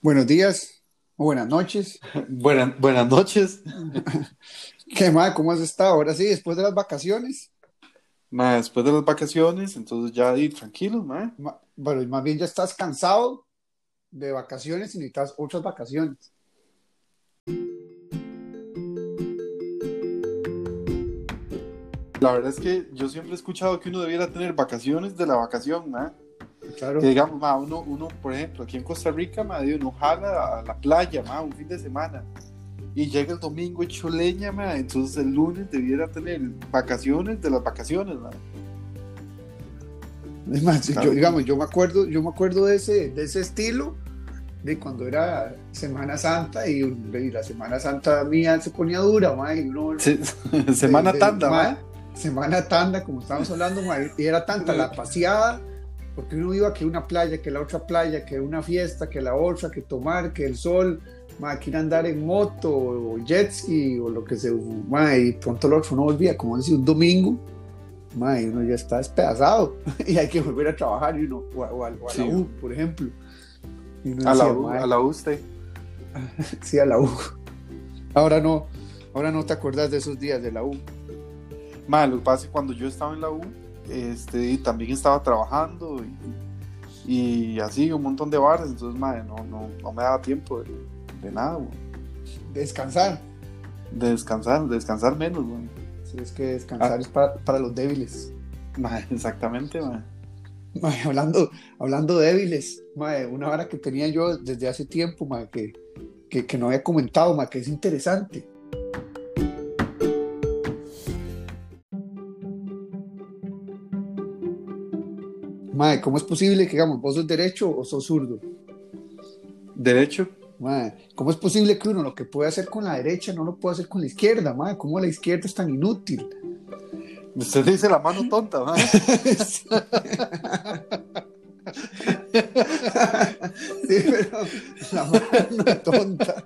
Buenos días o buenas noches. Buenas, buenas noches. ¿Qué más? ¿Cómo has estado? Ahora sí, después de las vacaciones. Ma, después de las vacaciones, entonces ya ahí tranquilos, ma. Ma- Bueno, más bien ya estás cansado de vacaciones y necesitas otras vacaciones. La verdad es que yo siempre he escuchado que uno debiera tener vacaciones de la vacación, ma. Claro. Que digamos, ma, uno, uno, por ejemplo, aquí en Costa Rica, ma, uno jala a la playa, ma, un fin de semana. Y llega el domingo hecho leña, ma. Entonces el lunes debiera tener vacaciones de las vacaciones, ma. Es más, Claro. yo, digamos, yo me acuerdo, yo me acuerdo de ese, de ese estilo de cuando era Semana Santa y, y la Semana Santa mía se ponía dura, ma, y uno- Se- semana de- tanda, ma. Semana tanda, como estábamos hablando, ma, y era tanta la paseada, porque uno iba que una playa, que la otra playa, que una fiesta, que la otra, que tomar, que el sol, ma, que ir a andar en moto o jet ski o lo que se, ma, y pronto el otro no volvía, como decía, un domingo, ma, y uno ya está despedazado y hay que volver a trabajar y uno, o, o o a la U, por ejemplo. Y uno A la, U- "Ma, a la U usted. Sí, a la U. Ahora no, ahora no te acuerdas de esos días de la U. Ma, lo que pasa es que cuando yo estaba en la U, este, y también estaba trabajando y, y así un montón de bares, entonces ma, no, no, no me daba tiempo de, de nada, güey. Descansar. de descansar, de descansar menos, güey. Sí, es que descansar Ah. es para, para los débiles. Ma, exactamente, ma. Mae, hablando, hablando de débiles, mae, una hora que tenía yo desde hace tiempo, mae, que, que, que no había comentado, mae, que es interesante. Mae, ¿cómo es posible que, digamos, vos sos derecho o sos zurdo? Derecho, Mae, ¿cómo es posible que uno lo que puede hacer con la derecha no lo puede hacer con la izquierda? Mae? ¿Cómo la izquierda es tan inútil? usted dice la mano tonta, ma. sí, pero la mano tonta.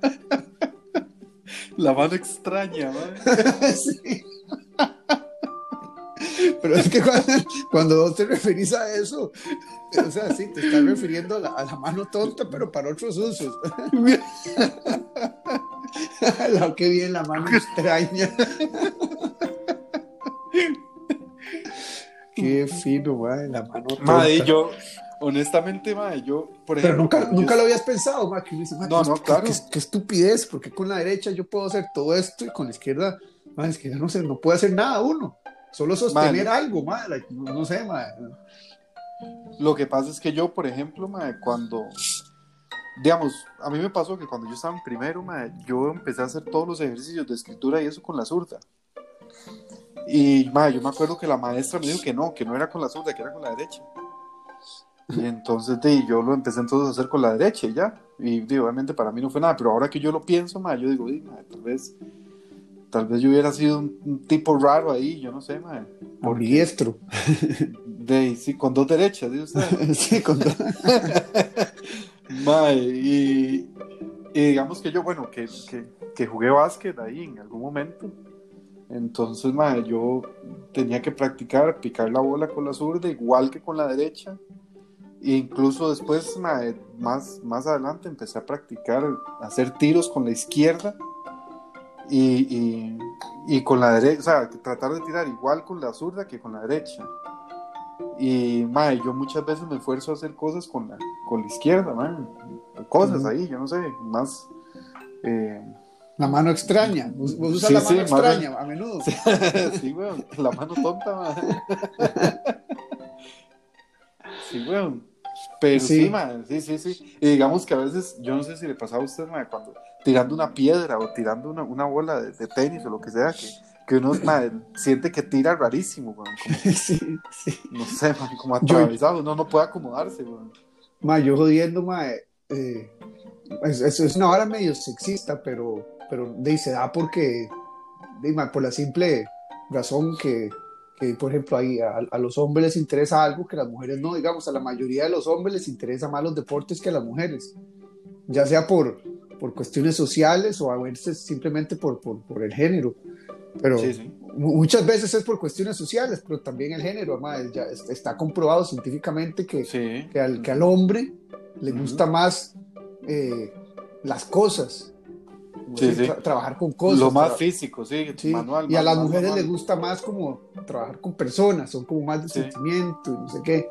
la mano extraña, ma. Sí. Pero es que cuando, cuando vos te referís a eso, o sea, sí, te estás refiriendo a la, a la mano tonta, pero para otros usos. Lo que bien la mano extraña. Qué fino, madre, la mano tonta. Yo, honestamente, ma, yo, por Pero nunca, nunca yo- lo habías pensado, ma, que dice, No, qué- no, qué- claro. qué, qué estupidez, porque con la derecha yo puedo hacer todo esto y con la izquierda, ma, es que ya no sé, no puede hacer nada uno. Solo sostener Ma, algo, ma, like, no, no sé, ma. Lo que pasa es que yo, por ejemplo, mae, cuando, digamos, a mí me pasó que cuando yo estaba en primero, yo empecé a hacer todos los ejercicios de escritura y eso con la zurda. Y yo me acuerdo que la maestra me dijo que no, que no era con la zurda, que era con la derecha. Y entonces de, yo lo empecé entonces a hacer con la derecha y ya. Y di, obviamente para mí no fue nada, pero ahora que yo lo pienso, mae, yo digo, di, mae, tal vez, tal vez yo hubiera sido un, un tipo raro ahí, yo no sé, mae. Porque, Ambidiestro. de, sí, con dos derechas, dice usted. sí, con Mae, y, y digamos que yo, bueno, que, que, que jugué básquet ahí en algún momento. Entonces, mae, yo tenía que practicar picar la bola con la zurda igual que con la derecha. E incluso después, mae, más, más adelante, empecé a practicar hacer tiros con la izquierda y, y, y con la derecha, o sea, tratar de tirar igual con la zurda que con la derecha. Y, mae, yo muchas veces me esfuerzo a hacer cosas con la, con la izquierda, mae. Cosas ahí, yo no sé, más... eh, la mano extraña. Vos, vos usas Sí, la sí, mano mano- extraña a menudo. sí, weón, la mano tonta, mae. Sí, weón. Pero sí, Sí. mae, sí, sí, sí. Y digamos que a veces, yo no sé si le pasaba a usted, mae, cuando tirando una piedra o tirando una, una bola de, de tenis o lo que sea, que, que uno mae, siente que tira rarísimo, weón. Como, sí, sí. no sé, mae, como Yo- atravesado, uno no puede acomodarse, weón. Ma, yo jodiendo, ma, eh, es, es- una hora medio sexista, pero, pero de, se da porque, de, ma, por la simple razón que, que, por ejemplo, ahí a, a los hombres les interesa algo que a las mujeres no, digamos, a la mayoría de los hombres les interesa más los deportes que a las mujeres, ya sea por, por cuestiones sociales o a veces simplemente por, por, por el género. Pero Sí, sí. mu- muchas veces es por cuestiones sociales, pero también el género, ya está- comprobado científicamente que, Sí. que al, que al hombre le gusta más eh, las cosas. Sí, sí. trabajar con cosas. Lo más físico, sí, manual. Y a las mujeres manual. les gusta más como trabajar con personas, son como más de sentimiento y no sé qué.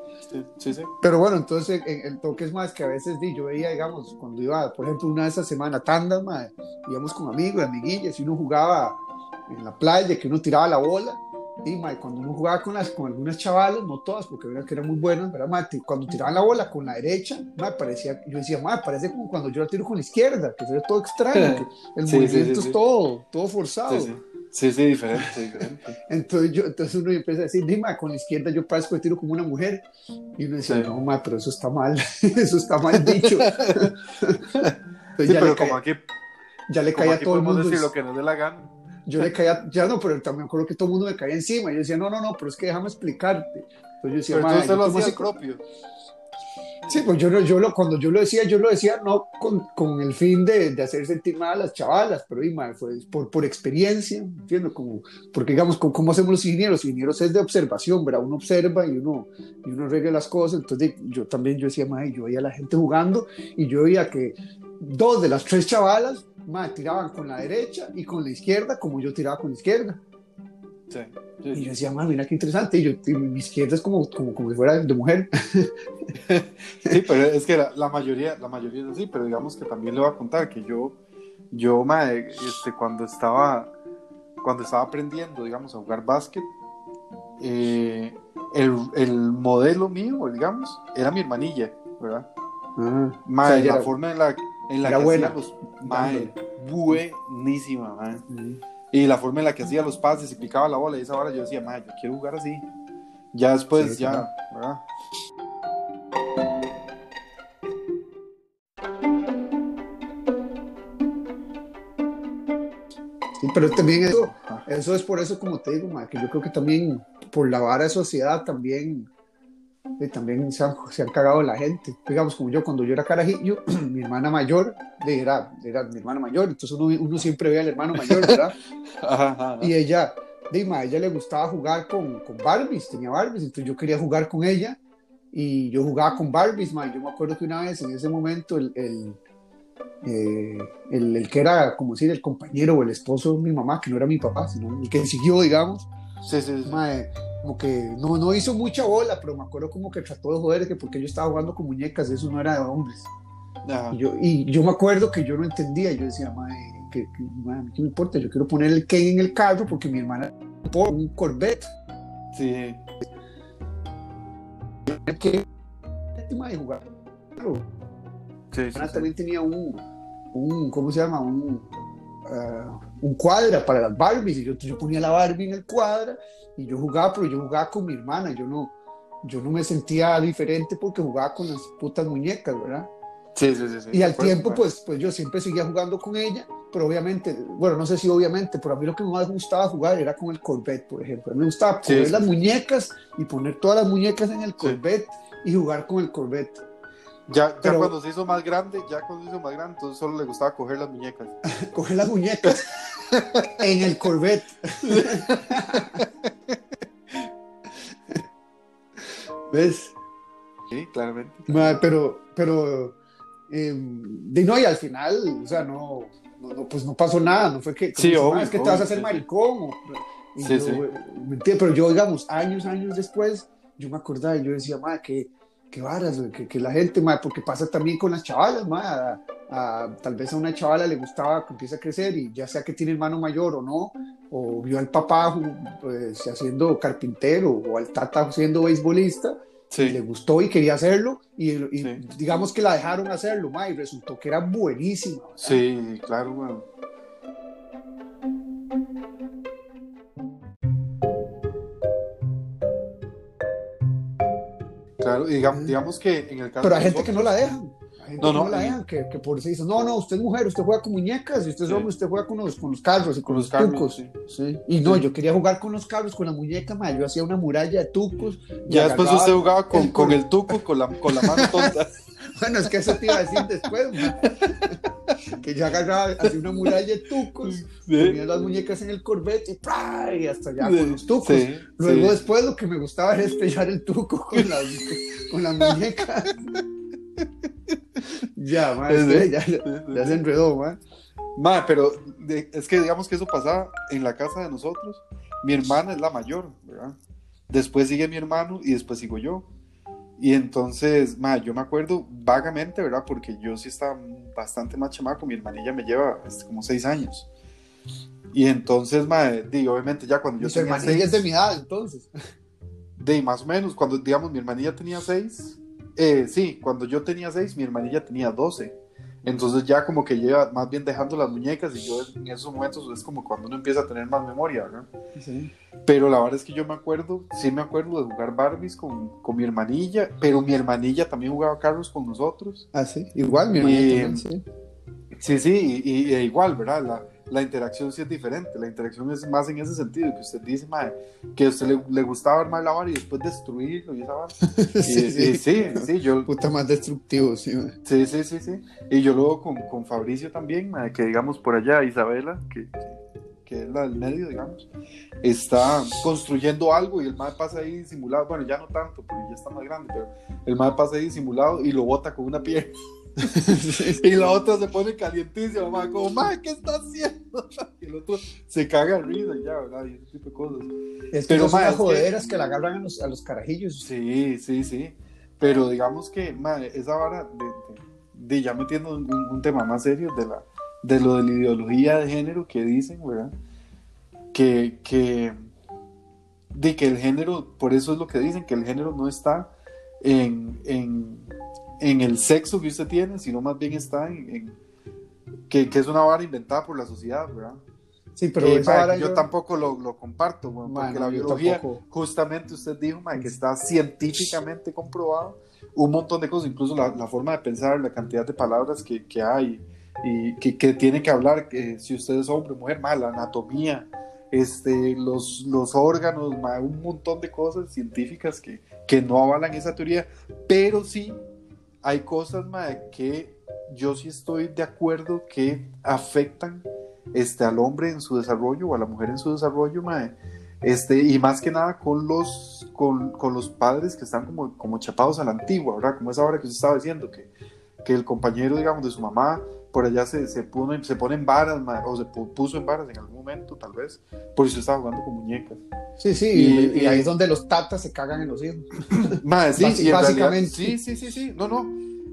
Pero bueno, entonces el, el toque es más que a veces di, yo veía, digamos, cuando iba, por ejemplo, una de esas semanas, tandas, mae, íbamos con amigos, amiguillas, y uno jugaba en la playa, que uno tiraba la bola, y cuando uno jugaba con, las, con algunas chavalas, no todas, porque veía que eran muy buenas, ¿verdad, mae? Cuando tiraban la bola con la derecha, mae, parecía, yo decía, mae, parece como cuando yo la tiro con la izquierda, que ve todo extraño, que el Sí, movimiento sí, es sí. todo, todo forzado. Sí, sí. Diferente, diferente. Entonces, yo, entonces uno empieza a decir, Dima, con la izquierda yo parezco que tiro como una mujer. Y uno decía, Sí. no, ma, pero eso está mal, eso está mal dicho. Entonces Sí, ya, pero le como aquí, ya le caía a todo el podemos mundo. decir lo que nos dé la gana. Yo le caía, ya no, pero también acuerdo que todo el mundo me caía encima. Y yo decía, no, no, no, pero es que déjame explicarte. Entonces yo decía, Pero "Ma, entonces yo usted lo hacía así- propio. Sí, pues yo, yo lo, cuando yo lo decía, yo lo decía no con, con el fin de, de hacer sentir mal a las chavalas, pero Dima, fue por, por experiencia, entiendo, como, porque digamos, como, ¿cómo hacemos los ingenieros? Los ingenieros es de observación, ¿verdad? Uno observa y uno, y uno arregla las cosas, entonces yo también, yo decía, madre, yo veía a la gente jugando y yo veía que dos de las tres chavalas, madre, tiraban con la derecha y con la izquierda, como yo tiraba con la izquierda. Sí, Y sí. yo decía, madre, mira qué interesante, y yo, y mi izquierda es como, como, como si fuera de mujer. Sí, pero es que la, la mayoría, la mayoría es así, pero digamos que también le voy a contar que yo, yo, mae, este, cuando estaba, cuando estaba aprendiendo, digamos, a jugar básquet, eh, el, el modelo mío, digamos, era mi hermanilla, ¿verdad? Ah, Mae, o sea, la era- forma en la, en la era que buena. hacía los, mae, buenísima, mae. Y la forma en la que hacía los pases y picaba la bola y esa hora yo decía, mae, yo quiero jugar así. Ya después, Sí, ya. ¿verdad? Sí, pero también eso, eso es por eso, como te digo, ma, que yo creo que también por la vara de sociedad también, eh, también se han, se han cagado la gente. Digamos, como yo, cuando yo era carajillo, mi hermana mayor era, era mi hermana mayor, entonces uno, uno siempre ve al hermano mayor, ¿verdad? Ajá, ajá. Y ella, Dima, a ella le gustaba jugar con, con Barbies, tenía Barbies, entonces yo quería jugar con ella y yo jugaba con Barbies, ma, y yo me acuerdo que una vez en ese momento el, el, eh, el, el que era, como decir, el compañero o el esposo de mi mamá, que no era mi papá, sino el que siguió, digamos, Sí, sí, sí. ma, eh, como que no, no hizo mucha bola, pero me acuerdo como que trató de joder que porque yo estaba jugando con muñecas, eso no era de hombres. Ajá. Y yo, y yo me acuerdo que yo no entendía, yo decía, madre, ¿qué, qué, madre, ¿qué me importa? Yo quiero poner el Ken en el carro porque mi hermana por un Corvette. Sí, que madre, jugar. Sí, sí, hermana sí. también tenía un, un, ¿cómo se llama? Un, ah, un cuadra para las Barbies y yo, yo ponía la Barbie en el cuadra y yo jugaba, pero yo jugaba con mi hermana, yo no, yo no me sentía diferente porque jugaba con las putas muñecas, ¿verdad? Sí, sí, sí, sí. Y al tiempo, supuesto. pues, pues yo siempre seguía jugando con ella, pero obviamente, bueno, no sé si obviamente, pero a mí lo que más me gustaba jugar era con el Corvette, por ejemplo. A mí me gustaba Sí, poner sí. las muñecas y poner todas las muñecas en el Corvette y jugar con el Corvette. Ya, ya pero- cuando se hizo más grande, ya cuando se hizo más grande, entonces solo le gustaba coger las muñecas. Coger las muñecas en el Corvette. ¿Ves? Sí, claramente. Ma, pero, pero, eh, de no, y al final, o sea, no, no, no, pues no pasó nada, no fue que, Sí, dice, "Ma, obvio, es que te vas a hacer sí, maricón. o- y Sí, yo, sí. ¿me entiendes? Pero yo, digamos, años, años después, yo me acordaba y yo decía, ma, que, que varas, que, que la gente, ma, porque pasa también con las chavalas, ma, a- a- tal vez a una chavala le gustaba que empieza a crecer y ya sea que tiene hermano mayor o no, o vio al papá pues, haciendo carpintero o al tata siendo beisbolista, y le Sí, gustó y quería hacerlo y, y Sí. digamos que la dejaron hacerlo, ma, y resultó que era buenísima. sí, claro, bueno. Claro, digamos, digamos que en el caso Pero hay gente que no la dejan. Hay gente No, que no no, la dejan, que, que por eso dicen, no, no, usted es mujer, usted juega con muñecas, y usted es Sí. hombre, usted juega con los, con los carros y con, Con los, los tucos. sí. Sí. Y no, Sí. yo quería jugar con los carros, con la muñeca, ma, yo hacía una muralla de tucos. Ya después usted jugaba con, el con el tuco, con la, con la mano tonta. Bueno, es que eso te iba a decir después, ma. que yo agarraba, hacía una muralla de tucos, ponía las muñecas en el Corvette y, ¡pra! y hasta allá con los tucos. Sí, Luego sí. después lo que me gustaba era estrellar el tuco con la, con la muñeca. ya, ma, ya, ya, se enredó, ma. Ma, pero es que digamos que eso pasaba en la casa de nosotros. Mi hermana es la mayor, ¿verdad? Después sigue mi hermano y después sigo yo. Y entonces, ma, yo me acuerdo vagamente, ¿verdad? Porque yo sí estaba bastante más chamaco. Mi hermanilla me lleva este, como seis años. Y entonces, ma, digo, obviamente ya cuando yo ¿Y tenía seis... es de mi edad, entonces? De más o menos, cuando, digamos, mi hermanilla tenía seis. Eh, sí, cuando yo tenía seis, mi hermanilla tenía doce. Entonces ya como que lleva más bien dejando las muñecas y yo en esos momentos es como cuando uno empieza a tener más memoria, ¿verdad? Sí. Pero la verdad es que yo me acuerdo, sí me acuerdo de jugar Barbies con, con mi hermanilla, pero mi hermanilla también jugaba carros con nosotros. Ah, sí, igual mi hermanilla también, sí. Sí, sí, y, e igual, ¿verdad? La, la interacción sí es diferente. La interacción es más en ese sentido, que usted dice, madre, que a usted le, le, gustaba armar la vara y después destruirlo y esa vara. sí, sí, sí, sí, yo... Puta más destructivo, sí, Sí, sí, sí, sí. Y yo luego con, con Fabricio también, madre, que digamos por allá, Isabela, que, que, es la del medio, digamos, está construyendo algo y el madre pasa ahí simulado, bueno, ya no tanto, porque ya está más grande, pero el madre pasa ahí simulado y lo bota con una piedra. y la otra se pone calientísima, mamá, como, mamá, ¿qué está haciendo? Y el otro se caga de risa ya, ¿verdad? Y ese tipo de cosas. Es Pero más joderas que... que... la agarran a los, a los carajillos. Sí, sí, sí. Pero digamos que, madre, esa vara, de, de, ya metiendo un, un, tema más serio de, la, de lo de la ideología de género que dicen, ¿verdad? Que, que, de que el género, por eso es lo que dicen, que el género no está en, en en el sexo que usted tiene, sino más bien está en, que, que, es una vara inventada por la sociedad, ¿verdad? Sí, pero eh, esa yo, tampoco lo, lo comparto, porque la biología, justamente usted dijo que está científicamente comprobado un montón de cosas, incluso la, la forma de pensar, la cantidad de palabras que, que hay y que, que, tiene que hablar, que si usted es hombre, mujer, más la anatomía, este, los, los órganos, un montón de cosas científicas que, que no avalan esa teoría, pero sí hay cosas, madre, que yo sí estoy de acuerdo que afectan este, al hombre en su desarrollo o a la mujer en su desarrollo, madre. Este, y más que nada con los, con, con, los padres que están como, como chapados a la antigua, ¿verdad? Como esa hora que usted estaba diciendo, que, que el compañero, digamos, de su mamá, por allá se, se, pone, se pone en varas, o se puso en varas en algún momento, tal vez, por eso estaba jugando con muñecas. Sí, sí, y, ahí es donde los tatas se cagan en los hijos. Madre, sí, básicamente. sí, sí, sí, sí, no, no.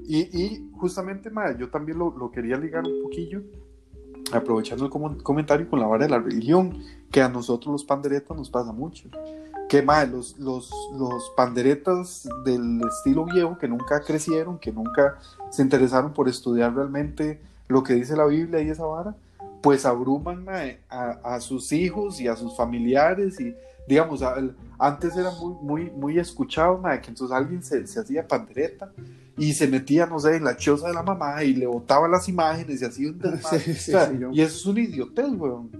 Y, y justamente, madre, yo también lo, lo, quería ligar un poquillo, aprovechando el comentario con la vara de la religión, que a nosotros los panderetas nos pasa mucho. Que, madre, los, los, los panderetas del estilo viejo, que nunca crecieron, que nunca se interesaron por estudiar realmente lo que dice la Biblia y esa vara, pues abruman a, a, sus hijos y a sus familiares y digamos, antes era muy, muy, muy escuchado, que entonces alguien se, se, hacía pandereta y se metía, no sé, en la choza de la mamá y le botaba las imágenes y así un Y eso es un idiotez, weón.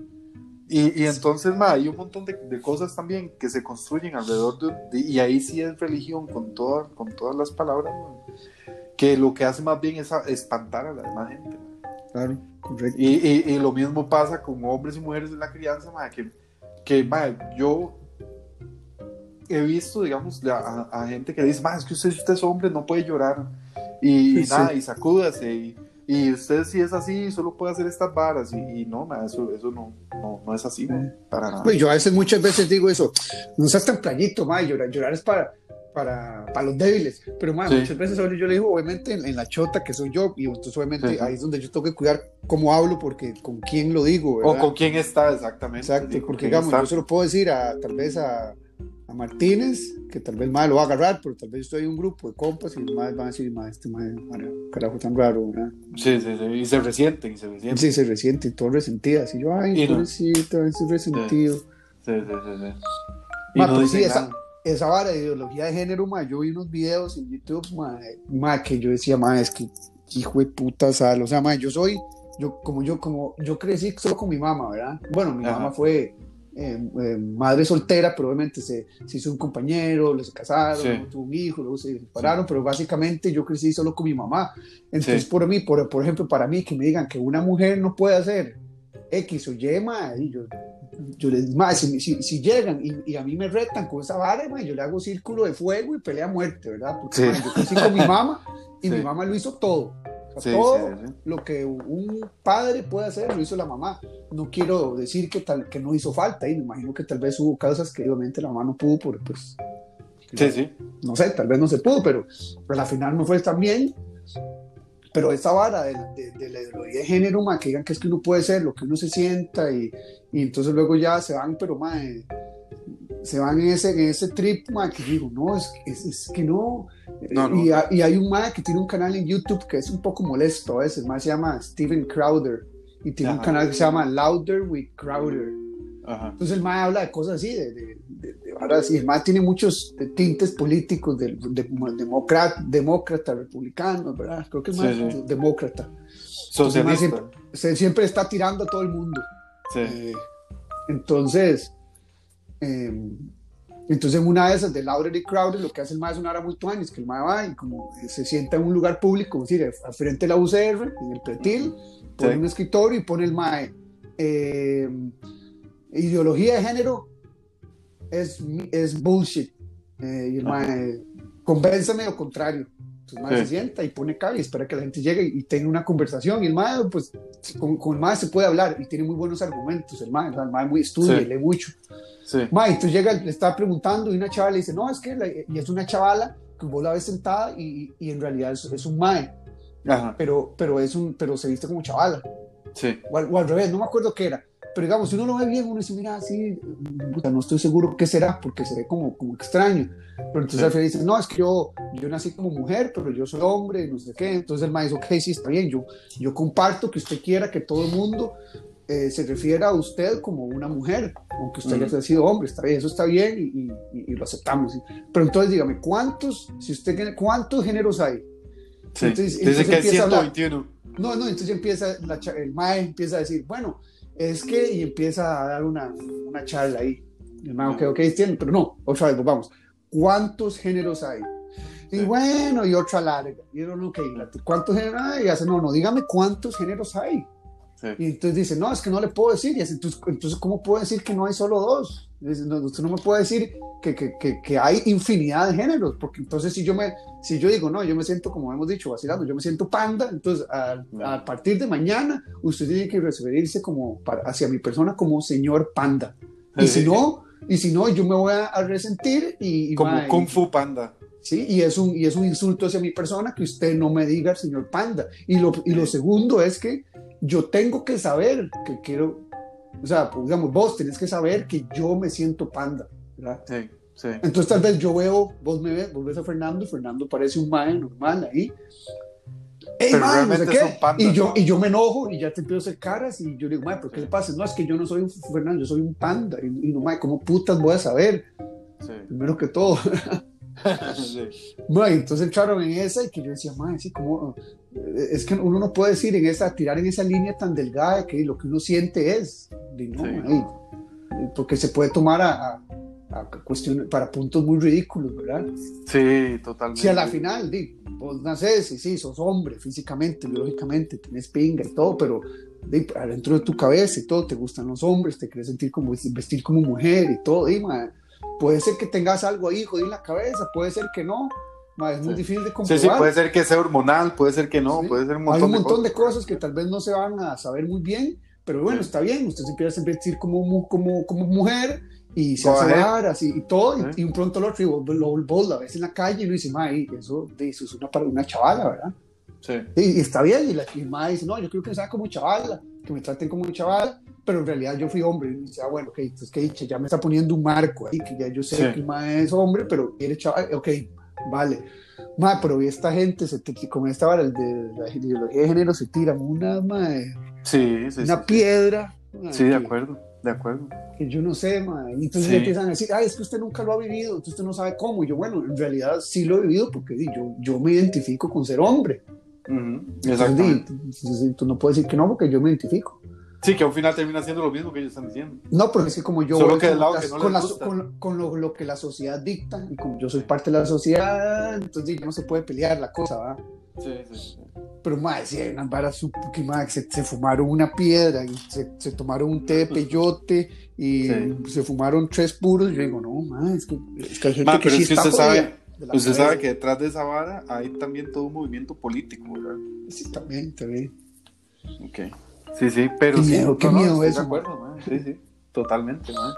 Y, y entonces, ma, hay un montón de, de, cosas también que se construyen alrededor de, y ahí sí es religión con, toda, con todas las palabras, que lo que hace más bien es espantar a la demás gente. Claro, correcto. Y, y, lo mismo pasa con hombres y mujeres en la crianza, que, que yo he visto, digamos, a, gente que dice, es que usted, usted es hombre, no puede llorar. Y, nada, y sacúdase. Y, y, usted si es así, solo puede hacer estas varas. Y, no, nada, eso, eso no, no, no es así, para nada. Pues yo a veces, muchas veces digo eso, no seas tan playito, ma, llorar, llorar es para, para, para los débiles. Pero muchas veces yo le digo, obviamente, en, la chota que soy yo, y entonces obviamente ahí es donde yo tengo que cuidar cómo hablo, porque con quién lo digo. O con quién está, exactamente. Exacto, porque digamos, yo se lo puedo decir a tal vez a, a Martínez, que tal vez más lo va a agarrar, pero tal vez estoy en un grupo de compas y más van a decir, más este más, carajo tan raro, ¿verdad? Sí, sí, sí, y se resienten, y se resienten. Sí, se resienten, todo resentido, así yo, ay, pobrecito, estoy resentido. Sí, sí, sí, sí. No sí, esa, esa vara de ideología de género, ma, yo vi unos videos en YouTube, ma, que yo decía, ma, es que hijo de puta sal, o sea, ma, yo soy, yo como yo, como yo crecí solo con mi mamá, ¿verdad? Bueno, mi mamá fue eh, eh, madre soltera, pero obviamente se, se, hizo un compañero, se casaron, tuvo un hijo, luego se separaron, pero básicamente yo crecí solo con mi mamá. Entonces, por mí, por, por ejemplo, para mí, que me digan que una mujer no puede hacer X o Y, y yo, yo les digo, si, si, si, llegan y, y, a mí me retan con esa vara, ma, yo le hago círculo de fuego y pelea a muerte, ¿verdad? Porque sí. ma, yo crecí con mi mamá y sí. mi mamá lo hizo todo. O sea, sí, todo lo que un padre puede hacer lo hizo la mamá. No quiero decir que, tal, que no hizo falta, y me imagino que tal vez hubo causas que obviamente la mamá no pudo, por, pues. Sí, sí. No sé, tal vez no se pudo, pero, pero al final no fue tan bien. Pero esta vara de, de, de la ideología de género, ma, que digan que es que uno puede ser lo que uno se sienta y, y entonces luego ya se van, pero ma, eh, se van en ese, en ese trip, ma, que digo, no, es, es, es que no. no, no. Y, y, hay un ma que tiene un canal en YouTube que es un poco molesto a veces, más se llama Steven Crowder y tiene Ajá. un canal que se llama Louder with Crowder. Ajá. Entonces el ma habla de cosas así, de, de, de, de varas, y el ma tiene muchos tintes políticos, de, demócrata, demócrata, republicano, ¿verdad? Creo que es más sí, sí. demócrata. Socialista. Siempre, se, siempre está tirando a todo el mundo. Sí. Eh, entonces, eh, entonces en una de esas de Lauder y Crowder lo que hace el MAE es una hora muy tuanis, es que el MAE va y como se sienta en un lugar público, es decir, al frente de la UCR, en el pretil, pone sí. un escritorio y pone el MAE eh, ideología de género es, es bullshit. Eh, y el MAE, convénceme lo contrario. Entonces el MAE sí. se sienta y pone cara y espera que la gente llegue y, y tenga una conversación. Y el MAE, pues, con, con, el MAE se puede hablar y tiene muy buenos argumentos. El MAE, el MAE muy estudia, sí. lee mucho. Sí. Ma, y tú llegas, le está preguntando y una chavala le dice, no, es que, la, y es una chavala que vos la ves sentada y, y en realidad es, es un mae, Ajá. Pero, pero, es un, pero se viste como chavala. Sí. O, o, al revés, no me acuerdo qué era. Pero digamos, si uno lo ve bien, uno dice, mira, así, no estoy seguro qué será, porque se ve como, como extraño. Pero entonces sí. al final dice, no, es que yo, yo nací como mujer, pero yo soy hombre, no sé qué. Entonces el maestro, ok, sí, está bien, yo, yo comparto que usted quiera que todo el mundo eh, se refiera a usted como una mujer, aunque usted mm. haya sido hombre, está bien, eso está bien y, y, y lo aceptamos. ¿sí? Pero entonces dígame, ¿cuántos, si usted cuántos géneros hay? Sí. Entonces, entonces que 121. No, no, entonces empieza, la, el MAE empieza a decir, bueno, es que, y empieza a dar una, una charla ahí. El MAE, ok, ok, tiene, pero no, otra vez, vamos, ¿cuántos géneros hay? Y bueno, y otra larga. Y yo, ok, ¿cuántos géneros hay? Y hace, no, no, dígame cuántos géneros hay. Sí. Y entonces dice, no, es que no le puedo decir. Y entonces, entonces, ¿cómo puedo decir que no hay solo dos? Dice, no, usted no me puede decir que, que, que, que, hay infinidad de géneros, porque entonces si yo, me, si yo digo, no, yo me siento, como hemos dicho, vacilando, yo me siento panda, entonces a, a partir de mañana usted tiene que referirse como para, hacia mi persona como señor panda. Y si no, y si no, yo me voy a, a resentir y... y como va, Kung Fu Panda. ¿Sí? Y es, un, y es un insulto hacia mi persona que usted no me diga señor panda. Y lo, y lo segundo es que yo tengo que saber que quiero, o sea, pues, digamos, vos tenés que saber que yo me siento panda, ¿verdad? Sí, sí. Entonces tal vez yo veo, vos me ves, vos ves a Fernando, Fernando parece un mae normal ahí. Hey, mae, no sé qué. Pandas, y, yo, ¿no? y yo me enojo y ya te empiezo a hacer caras y yo digo, mae, ¿por qué le pasa? No, es que yo no soy un Fernando, yo soy un panda. Y, y no, mae, ¿cómo putas voy a saber? Sí. Primero que todo. sí. Mae, entonces entraron en esa y que yo decía, mae, sí, como es que uno no puede decir en esa, tirar en esa línea tan delgada que lo que uno siente es, no, sí. porque se puede tomar a, a, a cuestiones, para puntos muy ridículos, ¿verdad? Sí, totalmente. Si a la final, di, vos naces y sí, sos hombre físicamente, biológicamente, tenés pinga y todo, pero di, adentro de tu cabeza y todo, te gustan los hombres, te quieres sentir como, vestir como mujer y todo, di, man, puede ser que tengas algo ahí jodido en la cabeza, puede ser que no, es muy sí. difícil de comprobar. Sí, sí, puede ser que sea hormonal, puede ser que no, sí. puede ser un montón, Hay un montón de, cosas. de, cosas. que tal vez no se van a saber muy bien, pero bueno, sí. está bien, usted se empieza a vestir como, como, como mujer y se hace dar así y todo, y, y, un pronto lo otro, y lo, vos la ves en la calle y lo dice, mae, eso, eso es una, una chavala, ¿verdad? Sí. Y, y está bien, y la y dice, no, yo creo que sea como chavala, que me traten como chavala, pero en realidad yo fui hombre. Y dice, ah, bueno, ok, entonces que dice, ya me está poniendo un marco ahí, que ya yo sé sí. que el mae es hombre, pero quiere chaval, ok, vale. Ma, pero esta gente, se te, con esta vara de la ideología de género, se tiran una, ma, sí, sí, una piedra. Ma, sí, de acuerdo, de acuerdo. Que yo no sé, ma. Y entonces empiezan a decir, ay, es que usted nunca lo ha vivido, entonces usted no sabe cómo. Y yo, bueno, en realidad sí lo he vivido porque yo, yo me identifico con ser hombre. Uh -huh. Exactamente. Entonces, tú no puedes decir que no porque yo me identifico. Sí, que al final termina siendo lo mismo que ellos están diciendo. No, pero es que como yo Solo que del lado las, que no con, la, con, con lo, lo, que la sociedad dicta, y como yo soy parte de la sociedad, entonces no se puede pelear la cosa, ¿va? Sí, sí, sí. pero madre, sí, hay unas varas que madre, se, se fumaron una piedra y se, se tomaron un té de peyote y Sí. se fumaron tres puros. Yo digo, no, madre, es que, es que hay gente que pero sí es que usted sabe, usted sabe que detrás de esa vara hay también todo un movimiento político, ¿verdad? Sí, también, también. Ok. Sí, sí, pero Qué sí. miedo, qué miedo estoy eso, De acuerdo, ma. Sí, sí. Totalmente, ma.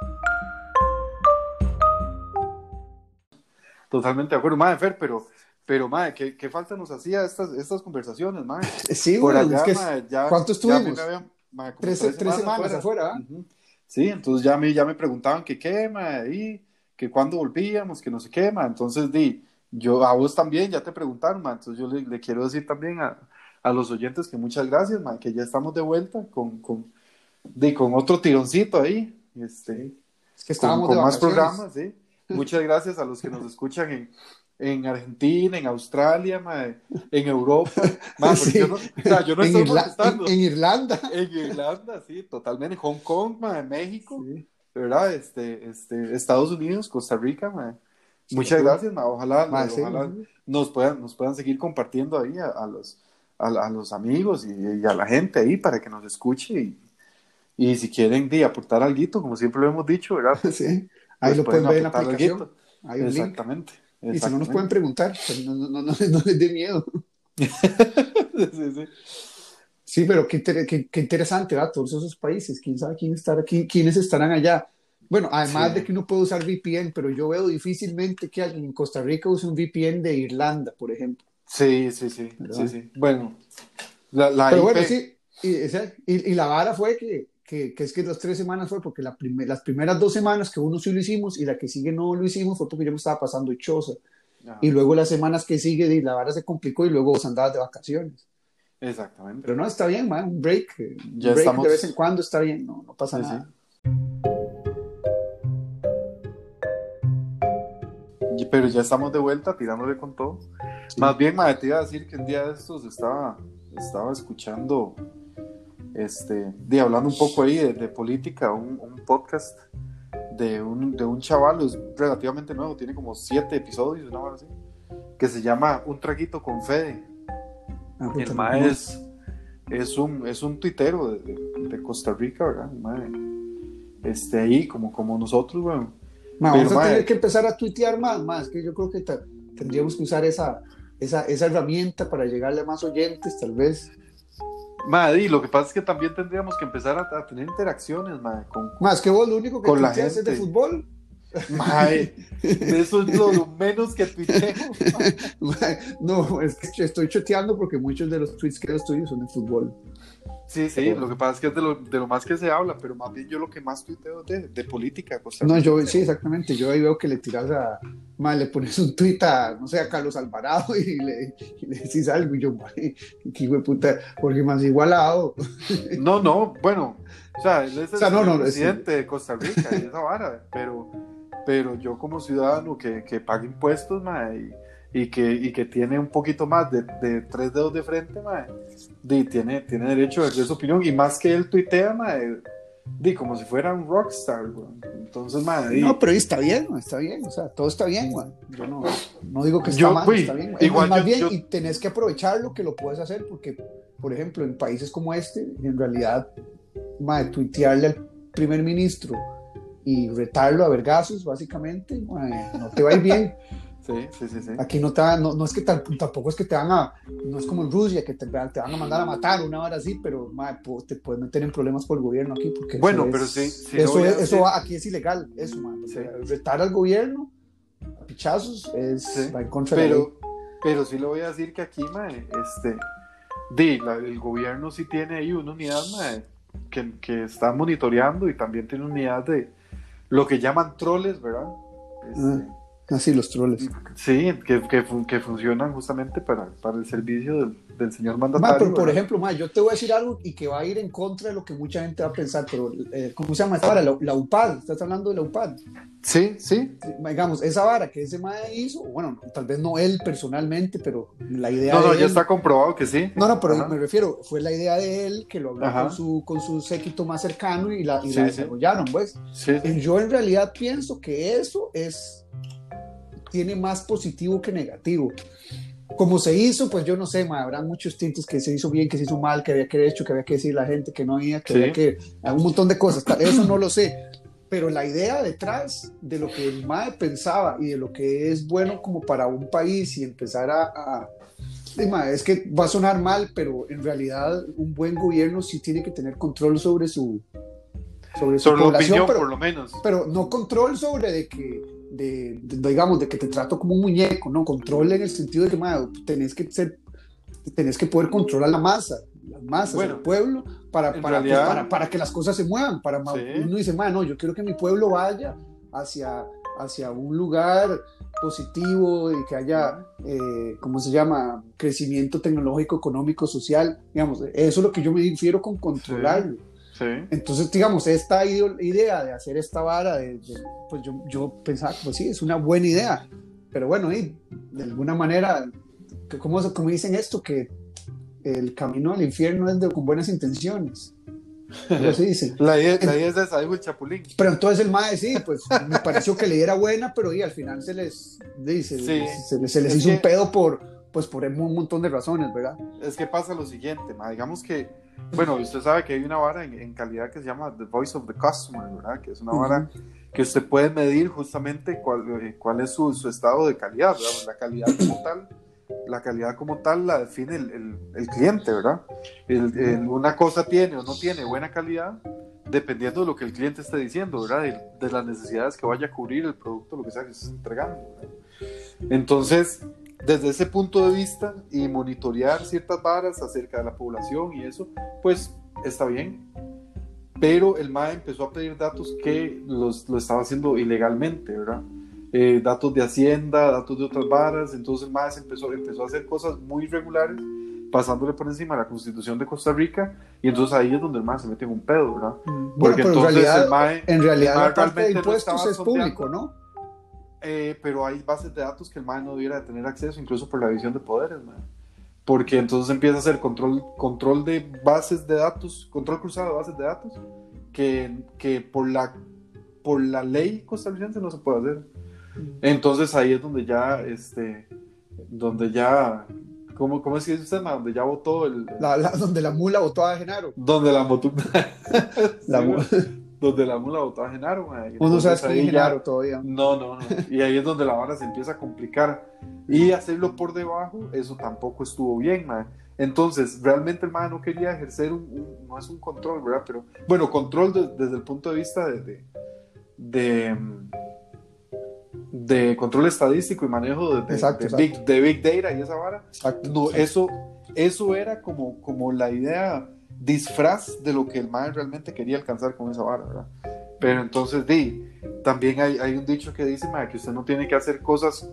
Totalmente de acuerdo, madre Fer, pero, pero madre, ¿qué, qué falta nos hacía estas, estas conversaciones, madre? Sí, Por bueno, allá, es que mae, ya, ¿cuánto ya estuvimos? habían- mae, como tres, tres semanas afuera, ¿ah? Ujú. Sí, entonces ya me, ya me preguntaban que qué, mae, ahí, que cuándo volvíamos, que no sé qué, mae. Entonces, di, yo a vos también ya te preguntaron, mae. Entonces yo le, le quiero decir también a, a los oyentes que muchas gracias, mae, que ya estamos de vuelta con, con, di, con otro tironcito ahí, este, Es que con, estábamos con de más programas, sí. Muchas gracias a los que nos escuchan en, en Argentina, en Australia, mae, en Europa. Mae, Sí. yo no, o sea, yo no en, estoy Irla- molestando. en- en Irlanda. En Irlanda, sí, totalmente. Hong Kong, mae, México, Sí. ¿verdad? Este, este, Estados Unidos, Costa Rica, mae. Muchas sí. gracias, mae. Ojalá, ojalá nos puedan, nos puedan seguir compartiendo ahí a, a los, a, a los amigos y, y a la gente ahí para que nos escuche y, y si quieren di, aportar algo, como siempre lo hemos dicho, ¿verdad? Sí. Ahí Pues lo pueden ver en la aplicación. Hay un link. Exactamente. Y si no nos exactamente. pueden preguntar, pues no, no, no, no, les dé miedo. Sí, sí. Sí, pero qué, inter- qué- qué interesante, ¿verdad? Todos esos países, quién sabe quién estará quiénes estarán allá. Bueno, además Sí. de que uno puede usar VPN, pero yo veo difícilmente que alguien en Costa Rica use un VPN de Irlanda, por ejemplo. Sí, sí, sí, sí, sí. Bueno, la, la Pero IP, bueno, sí, y, esa- y- y la vara fue que, que, que es que las tres semanas fue porque la primer- las primeras dos semanas que uno sí lo hicimos y la que sigue no lo hicimos fue porque yo me estaba pasando choza. Ajá, Y luego las semanas que sigue y la vara se complicó y luego vos andabas de vacaciones. Exactamente. Pero no, está bien, man, un break. eh, Un Ya break estamos- de vez en cuando está bien, no, no pasa Sí, nada. Pero ya estamos de vuelta tirándole con todo. Más bien, madre, te iba a decir que un día de estos estaba, estaba escuchando, este, de hablando un poco ahí de, de política, un, un podcast de un, de un chaval, es relativamente nuevo, tiene como siete episodios, una hora así, que se llama Un traguito con Fede. Ah, El mae es, es un, es un tuitero de, de- de Costa Rica, ¿verdad? Mae, este, ahí, como, como nosotros, weón. Ma, Pero, vamos a mae. tener que empezar a tuitear más, más que yo creo que tendríamos que usar esa, esa, esa herramienta para llegarle a más oyentes, tal vez. Madre, y lo que pasa es que también tendríamos que empezar a, a tener interacciones, madre, con... Más que vos, lo único que Con la es de fútbol. Madre, eso es lo, menos que tuiteo. No, es que estoy choteando porque muchos de los tweets que los tuyos son de fútbol. Sí, sí, lo que pasa es que es de lo, de lo más que se habla, pero más bien yo lo que más tuiteo es de, de política. No, yo sí, exactamente. Yo ahí veo que le tiras a. ma, le pones un tuit a, no sé, a Carlos Alvarado y le, y le decís algo. Y yo, qué hijo de puta, porque más igualado. No, no, bueno, o sea, él es el O sea, no, no, presidente de Costa Rica y esa vara, pero, pero yo como ciudadano que, que paga impuestos, madre, y, y que, y que tiene un poquito más de, de tres dedos de frente, madre, di, tiene, tiene derecho a decir su opinión, y más que él tuitea, madre, di, como si fuera un rockstar, weón. Entonces, madre, di, No, pero está bien, está bien. O sea, todo está bien, ma. Yo no, no digo que está Yo, mal, güey, está bien. igual más yo- bien, yo- y tenés que aprovechar lo que lo puedes hacer, porque, por ejemplo, en países como este, en realidad, ma, tuitearle al primer ministro y retarlo a vergazos, básicamente, ma, no te va a ir bien. sí, sí, sí, sí. Aquí no te no, no es que tampoco es que te van a, no es como en Rusia, que te, te van a mandar a matar una hora así, pero te puedes meter en problemas por el gobierno aquí. Porque Bueno, es- pero sí, eso, a va- aquí es ilegal, eso, ma, porque Sí. retar al gobierno a pichazos es, Sí, va en contra de la ley. pero, pero sí le voy a decir que aquí, mae, este, di, la- el gobierno sí tiene ahí una unidad, mae, que, que está monitoreando y también tiene unidad de lo que llaman troles, ¿verdad? Este, Así los troles. Sí, que, que, fun- que funcionan justamente para, para el servicio del, del señor Ma, mandatario. pero, por ejemplo, ma, yo te voy a decir algo y que va a ir en contra de lo que mucha gente va a pensar, pero eh, ¿cómo se llama esta vara? La, la UPAD, estás hablando de la UPAD. Sí, sí. digamos, esa vara que ese mae hizo, bueno, tal vez no él personalmente, pero la idea No, no, de ya él- está comprobado que sí. No, no, pero Ajá. me refiero, fue la idea de él que lo habló Ajá. con su, con su séquito más cercano y la, y Sí, la sí. desarrollaron, pues. Sí, Yo en realidad pienso que eso es tiene más positivo que negativo. como se hizo, pues yo no sé, ma, habrá muchos tintes que se hizo bien, que se hizo mal, que había que hecho, que había que decir a la gente que no había, que había que, un montón de cosas, eso no lo sé, pero la idea detrás de lo que el MAE pensaba y de lo que es bueno como para un país y empezar a, es que va a sonar mal, pero en realidad un buen gobierno sí tiene que tener control sobre su sobre, su población, pero, por lo menos. Pero no control sobre de que de, digamos de que te trato como un muñeco, no control en el sentido de que tenés que ser tenés que poder controlar la masa, las masas, del pueblo para para, pues, para, para, que las cosas se muevan, para uno dice, no, yo quiero que mi pueblo vaya hacia hacia un lugar positivo y que haya, eh, ¿cómo se llama?, crecimiento tecnológico, económico, social, digamos, eso es lo que yo me refiero con controlarlo. Entonces, digamos, esta idea de hacer esta vara, pues yo, yo pensaba, pues sí, es una buena idea, pero bueno, y de alguna manera, ¿cómo, cómo dicen esto? Que el camino al infierno es de, con buenas intenciones. Así dice. La idea, la idea es de el chapulín. Pero entonces el mae, sí, pues me pareció que le era buena, pero y al final se les, dice, se, les hizo un pedo por, pues por un montón de razones, ¿verdad? Es que pasa lo siguiente, ma, digamos que, bueno, usted sabe que hay una vara en, calidad que se llama The Voice of the Customer, ¿verdad? Que es una vara que usted puede medir justamente cuál, eh, cuál es su, su, estado de calidad, ¿verdad? La calidad como tal la calidad como tal la define el, el, cliente, ¿verdad? El, una cosa tiene o no tiene buena calidad dependiendo de lo que el cliente esté diciendo, ¿verdad? De, las necesidades que vaya a cubrir el producto, lo que sea que estés entregando. Entonces, desde ese punto de vista y monitorear ciertas varas acerca de la población y eso, pues está bien. Pero el MAE empezó a pedir datos que los, lo estaba haciendo ilegalmente, ¿verdad? Eh, datos de Hacienda, datos de otras varas, entonces más empezó, empezó a hacer cosas muy irregulares, pasándole por encima a la constitución de Costa Rica, y entonces ahí es donde el MAE se mete en un pedo, ¿verdad? Mm. Porque entonces en realidad, el MAE, en realidad la parte de impuestos es público, ¿no? Eh, pero hay bases de datos que el MAE no debiera tener acceso, incluso por la división de poderes, MAE. Porque entonces empieza a hacer control, control de bases de datos, control cruzado de bases de datos, que, que por, la, por la ley costarricense no se puede hacer. Entonces ahí es donde ya, este, donde ya, ¿cómo, cómo es que dice usted, Donde ya votó el... donde la mula votó a Genaro. Donde la, donde la mula votó a Genaro. Uno sabe que Genaro todavía. No, no, no. Y ahí es donde la vara se empieza a complicar. Y hacerlo por debajo, eso tampoco estuvo bien, man. Entonces, realmente el man no quería ejercer un, no es un control, ¿verdad? Pero, bueno, control desde el punto de vista de, de de control estadístico y manejo de, de, big, Data y esa vara. no, Eso, eso era como, como la idea disfraz de lo que el MAE realmente quería alcanzar con esa vara, ¿verdad? Pero entonces, di, también hay, hay un dicho que dice, que usted no tiene que hacer cosas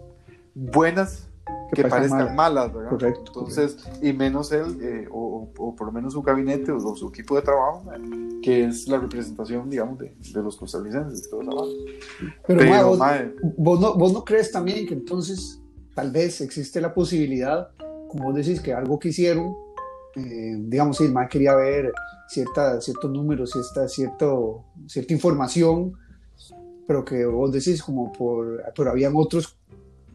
buenas que, parezcan malas, ¿verdad? Correcto, Entonces, y menos él, eh, o, o, por lo menos su gabinete o, su equipo de trabajo, que es la representación, digamos, de, de los costarricenses, todo. Pero, Pero vos, no, vos no crees también que entonces tal vez existe la posibilidad, como vos decís, que algo que hicieron, eh, digamos, si el MAE quería ver cierta, ciertos números, cierta, cierto, cierta información, pero que vos decís como por, pero habían otros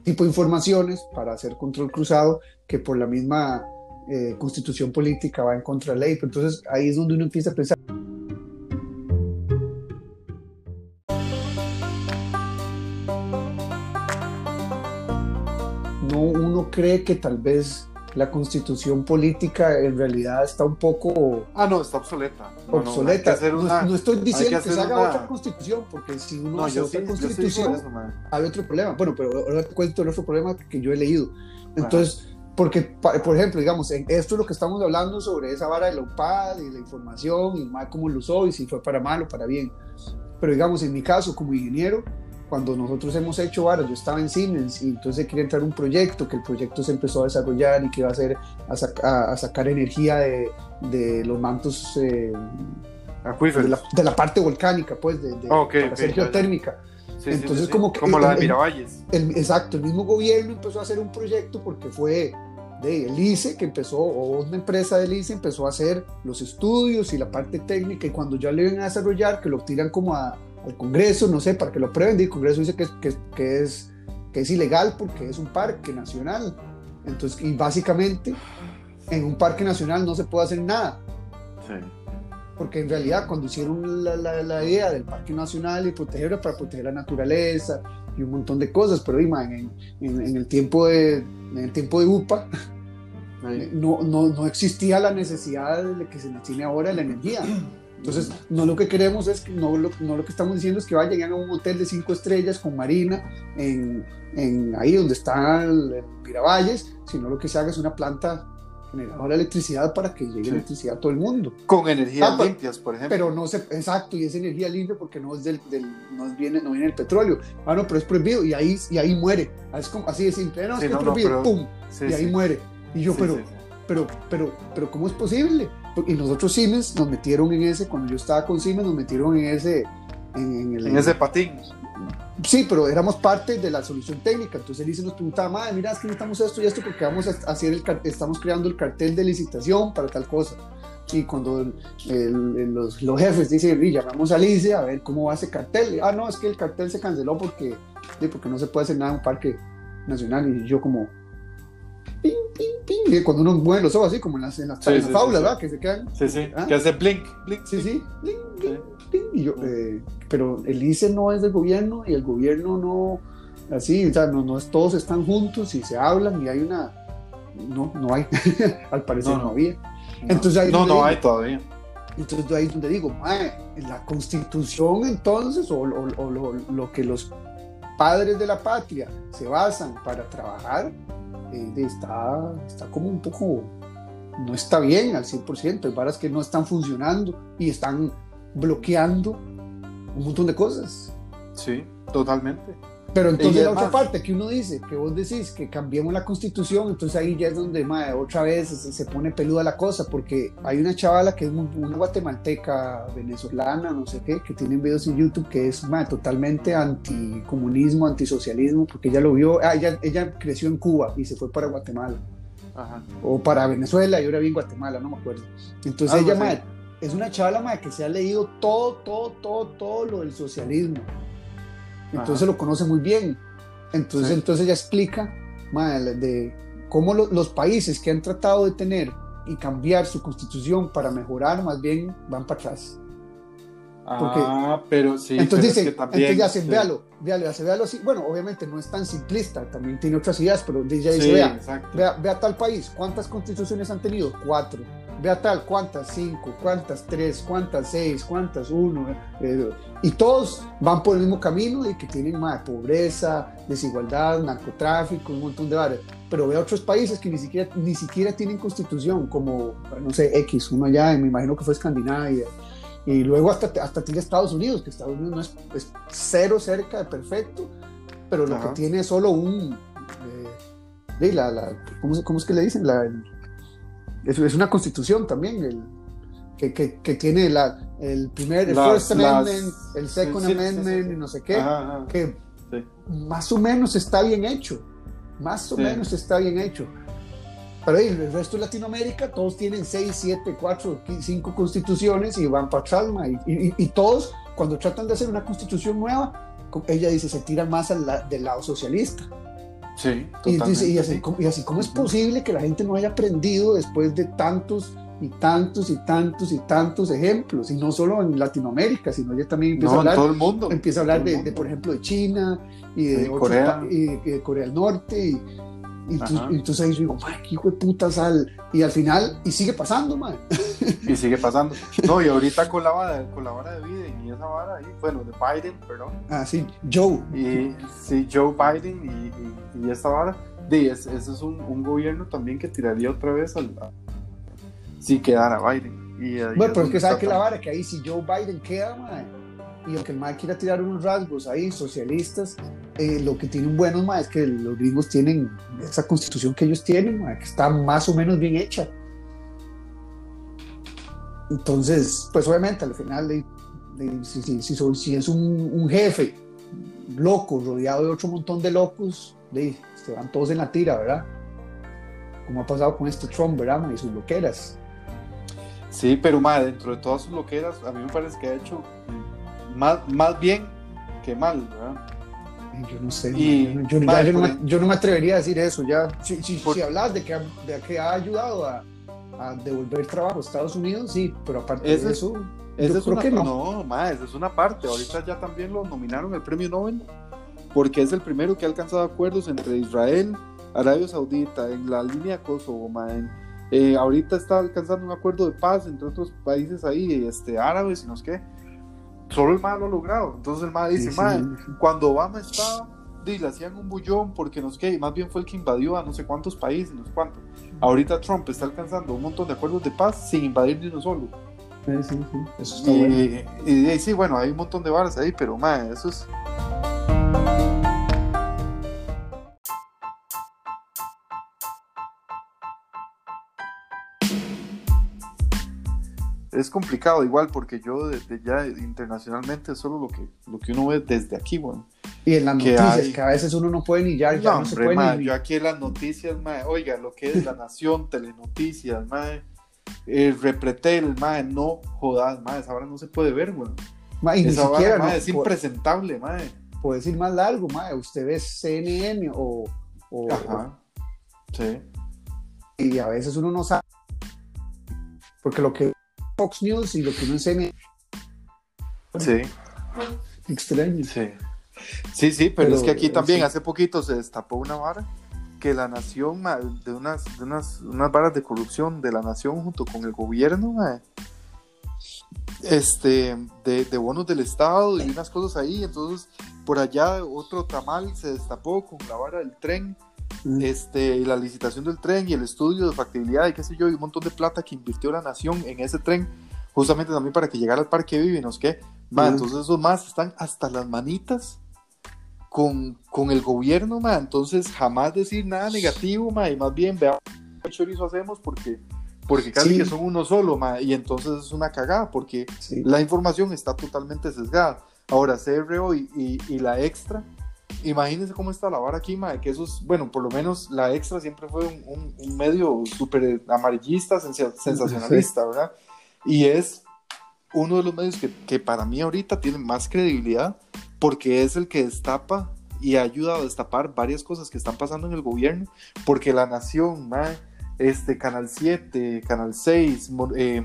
tipo de informaciones para hacer control cruzado que por la misma eh, constitución política va en contra de la ley. Entonces ahí es donde uno empieza a pensar. No, uno cree que tal vez la constitución política en realidad está un poco... Ah, no, está obsoleta. obsoleta. No, estoy diciendo que, se haga otra constitución, porque si uno hace otra constitución, hay otro problema. Bueno, pero ahora te cuento el otro problema que yo he leído. Entonces, porque, por ejemplo, digamos, esto es lo que estamos hablando sobre esa vara de la UPAD y la información y cómo lo usó y si fue para mal o para bien. Pero digamos, en mi caso, como ingeniero, cuando nosotros hemos hecho varas, yo estaba en Siemens y entonces quería entrar un proyecto, que el proyecto se empezó a desarrollar y que iba a ser a, sacar energía de, de los mantos eh, de, la, de, la, parte volcánica, pues, de, de para hacer geotérmica. entonces, como que. Como la de Miravalles. exacto, el mismo gobierno empezó a hacer un proyecto porque fue de el ICE que empezó, o una empresa del ICE empezó a hacer los estudios y la parte técnica, y cuando ya le iban a desarrollar, que lo tiran como a al Congreso, no sé, para que lo prueben, y el Congreso dice que, que, que, es, que es ilegal porque es un parque nacional. Entonces, y básicamente, en un parque nacional no se puede hacer nada. Sí. Porque en realidad, cuando hicieron la, la, la idea del parque nacional y protegerlo para proteger la naturaleza y un montón de cosas, pero ima, en, en, en, el tiempo de, en el tiempo de UPA, no, no, no, existía la necesidad de que se nos tiene ahora la energía. Entonces, no lo que queremos es, que, no, lo, no lo que estamos diciendo es que vayan a un hotel de cinco estrellas con marina en, en ahí donde está el Miravalles, sino lo que se haga es una planta generadora de electricidad para que llegue sí. electricidad a todo el mundo. Con energías ah, limpias, por ejemplo. Pero no se, exacto, y es energía limpia porque no es del, del no viene, no viene el petróleo. Ah, no, pero es prohibido y ahí, y ahí muere. Es como, así de simple. No, es, sí, que no, es prohibido, no, pero, pum, y ahí muere. Y yo, pero, pero, pero, pero, ¿cómo es posible? Y nosotros Siemens nos metieron en ese, cuando yo estaba con Siemens, nos metieron en ese... En, en, el, en ese patín. Sí, pero éramos parte de la solución técnica. Entonces él dice, nos preguntaba, madre, mira, es que necesitamos esto y esto porque vamos a hacer el, estamos creando el cartel de licitación para tal cosa. Y cuando el, el, los, los, jefes dicen, llamamos a Alicia a ver cómo va ese cartel. Ah, no, es que el cartel se canceló porque, porque no se puede hacer nada en un parque nacional. Y yo como, cuando uno mueve los ojos así, como en las, en las, sí, en las sí, faulas, sí, ¿verdad? Que se quedan. Sí, sí, ¿ah? que hace blink, blink. Sí, sí, blink, blink, blink. Y yo, eh, pero el ICE no es del gobierno y el gobierno no, así, o sea, no, no es, todos están juntos y se hablan y hay una, no, no hay, al parecer no, no, había. Entonces, ahí no, no digo, hay todavía. Entonces ahí es donde digo, la constitución entonces, o, o, o lo, lo, que los padres de la patria se basan para trabajar, está, está como un poco, no está bien al 100%, hay varas que no están funcionando y están bloqueando un montón de cosas. Sí, totalmente. Pero entonces la otra parte que uno dice, que vos decís que cambiemos la constitución, entonces ahí ya es donde madre, otra vez se, se, pone peluda la cosa, porque hay una chavala que es una guatemalteca, venezolana, no sé qué, que tiene videos en YouTube que es madre, totalmente anticomunismo, antisocialismo, porque ella lo vio, ah, ella, ella creció en Cuba y se fue para Guatemala. Ajá. O para Venezuela y ahora vive en Guatemala, no me acuerdo. Entonces ah, ella, madre, es una chavala madre, que se ha leído todo, todo, todo, todo lo del socialismo entonces Ajá. lo conoce muy bien. Entonces, sí. entonces ella explica madre, de cómo lo, los países que han tratado de tener y cambiar su constitución para mejorar, más bien van para atrás. Porque, ah, pero sí. Entonces pero dice, también, entonces ya hacen, sí. véalo, véalo, hace, véalo así. Bueno, obviamente no es tan simplista, también tiene otras ideas, pero ella dice, Sí, vea, vea, vea tal país, ¿cuántas constituciones han tenido? Cuatro. Vea tal, ¿cuántas? Cinco, ¿cuántas? Tres, ¿cuántas? Seis, ¿cuántas? Uno. Eh, y todos van por el mismo camino y que tienen más pobreza, desigualdad, narcotráfico, un montón de áreas. Pero ve otros países que ni siquiera, ni siquiera tienen constitución, como, no sé, X, uno allá, me imagino que fue Escandinavia. Y luego hasta, hasta tiene Estados Unidos, que Estados Unidos no es, es cero cerca de perfecto, pero lo Ajá. que tiene es solo un... Eh, la, la, ¿cómo, ¿cómo, es que le dicen? La, es, es una constitución también, el, que, que, que, tiene la, el primer, el Las- First Amendment, las- el Second sí, sí, sí, Amendment, sí. y no sé qué, Ajá, ajá. que más o menos está bien hecho, más o menos está bien hecho. Pero ahí, el resto de Latinoamérica, todos tienen 6, 7, 4, 5 constituciones y van para atrás, y, y, y todos, cuando tratan de hacer una constitución nueva, ella dice, se tiran más al la- del lado socialista. Sí, Y, dice, y, totalmente, así, y así, ¿cómo es posible que la gente no haya aprendido después de tantos y tantos y tantos y tantos ejemplos? Y no solo en Latinoamérica, sino ya también empieza No, a hablar, todo el mundo. empieza a hablar de, por ejemplo, de China y de Corea. y, de Corea del Norte. Y, y entonces, y entonces ahí yo digo, "Mae, qué hijo de puta sal. Y al final, y sigue pasando, man. Y sigue pasando. No, y ahorita con la vara, con la vara de y esa vara ahí, bueno, de Biden, perdón. Ah, sí, Joe. Y sí, Joe Biden y, y, y esa vara. Es, ese es un, un gobierno también que tiraría otra vez al. a- si quedara Biden. Y, Bueno, pero es que sabe que la vara, que ahí si Joe Biden queda, man, y aunque el man quiera tirar unos rasgos ahí socialistas, eh, lo que tienen buenos, man, es que los gringos tienen esa constitución que ellos tienen, man, que está más o menos bien hecha. Entonces, pues obviamente al final, de, si, si, si, soy- si es un, un jefe loco, rodeado de otro montón de locos, de, se van todos en la tira, ¿verdad? Como ha pasado con este Trump, ¿verdad? man, Y sus loqueras. Sí, pero más dentro de todas sus loqueras, a mí me parece que ha hecho más, más bien que mal, ¿verdad? Yo no sé, Y, yo, no me, yo no me atrevería a decir eso. Ya, si, si, Por- si hablas de que, ha- de que ha ayudado a, a devolver trabajo a Estados Unidos, sí, pero aparte Ese de es- eso, Esa es creo una, que no. no, ma, esa es una parte. Ahorita ya también lo nominaron al premio Nobel porque es el primero que ha alcanzado acuerdos entre Israel, Arabia Saudita, en la línea Kosovo, ma, en- eh, ahorita está alcanzando un acuerdo de paz entre otros países ahí, este, árabes y no sé qué. Solo el MA lo ha logrado. Entonces el MA dice, Sí, "Ma, sí. cuando Obama estaba, di, le hacían un bullón porque no sé qué, y más bien fue el que invadió a no sé cuántos países, no sé cuánto. Ahorita Trump está alcanzando un montón de acuerdos de paz sin invadir ni uno solo. Sí, sí, sí, Eso está Y, bueno. y, y sí, bueno, hay un montón de varas ahí, pero ma, eso es. Es complicado igual porque yo desde ya internacionalmente es solo lo que, lo que uno ve desde aquí, bueno. Y en las que noticias, hay- que a veces uno no puede ni ya, ya No, no, se hombre, puede ma, ni. yo aquí en las noticias, ma, oiga, lo que es La Nación, Telenoticias, ma, el Repretel, ma, no jodas, ma, esa hora no se puede ver, weón. ma, y ni siquiera no, es impresentable, ma. puede decir más largo, ma, usted ve CNN o, o- Ajá. Sí. y a veces uno no sabe. Porque lo que Fox News y lo que uno en CNN Sí, extraño. sí. Sí, sí, pero, Pero, es que aquí eh, también sí. hace poquito se destapó una vara que la nación, ma, de unas, de unas, unas varas de corrupción de la nación junto con el gobierno, ma, este, de, de bonos del Estado y unas cosas ahí. Entonces, por allá otro tamal se destapó con la vara del tren, Mm. este, y la licitación del tren y el estudio de factibilidad y qué sé yo, y un montón de plata que invirtió la nación en ese tren, justamente también para que llegara al parque Vive, no qué. Ma, Mm. Entonces, esos más están hasta las manitas con, con el gobierno, ma. Entonces, jamás decir nada negativo, ma, y más bien veamos qué chorizo hacemos porque, porque casi Sí. que son uno solo, ma, y entonces es una cagada porque Sí. la información está totalmente sesgada. Ahora, CRO y, y, y la extra, imagínense cómo está la vara aquí, ma, que eso es, bueno, por lo menos la extra siempre fue un, un- un medio súper amarillista, sensa- sensacionalista, ¿verdad? Y es uno de los medios que, que para mí ahorita tiene más credibilidad porque es el que destapa y ha ayudado a destapar varias cosas que están pasando en el gobierno, porque La Nación, ma, este, Canal 7, Canal 6, mo- eh,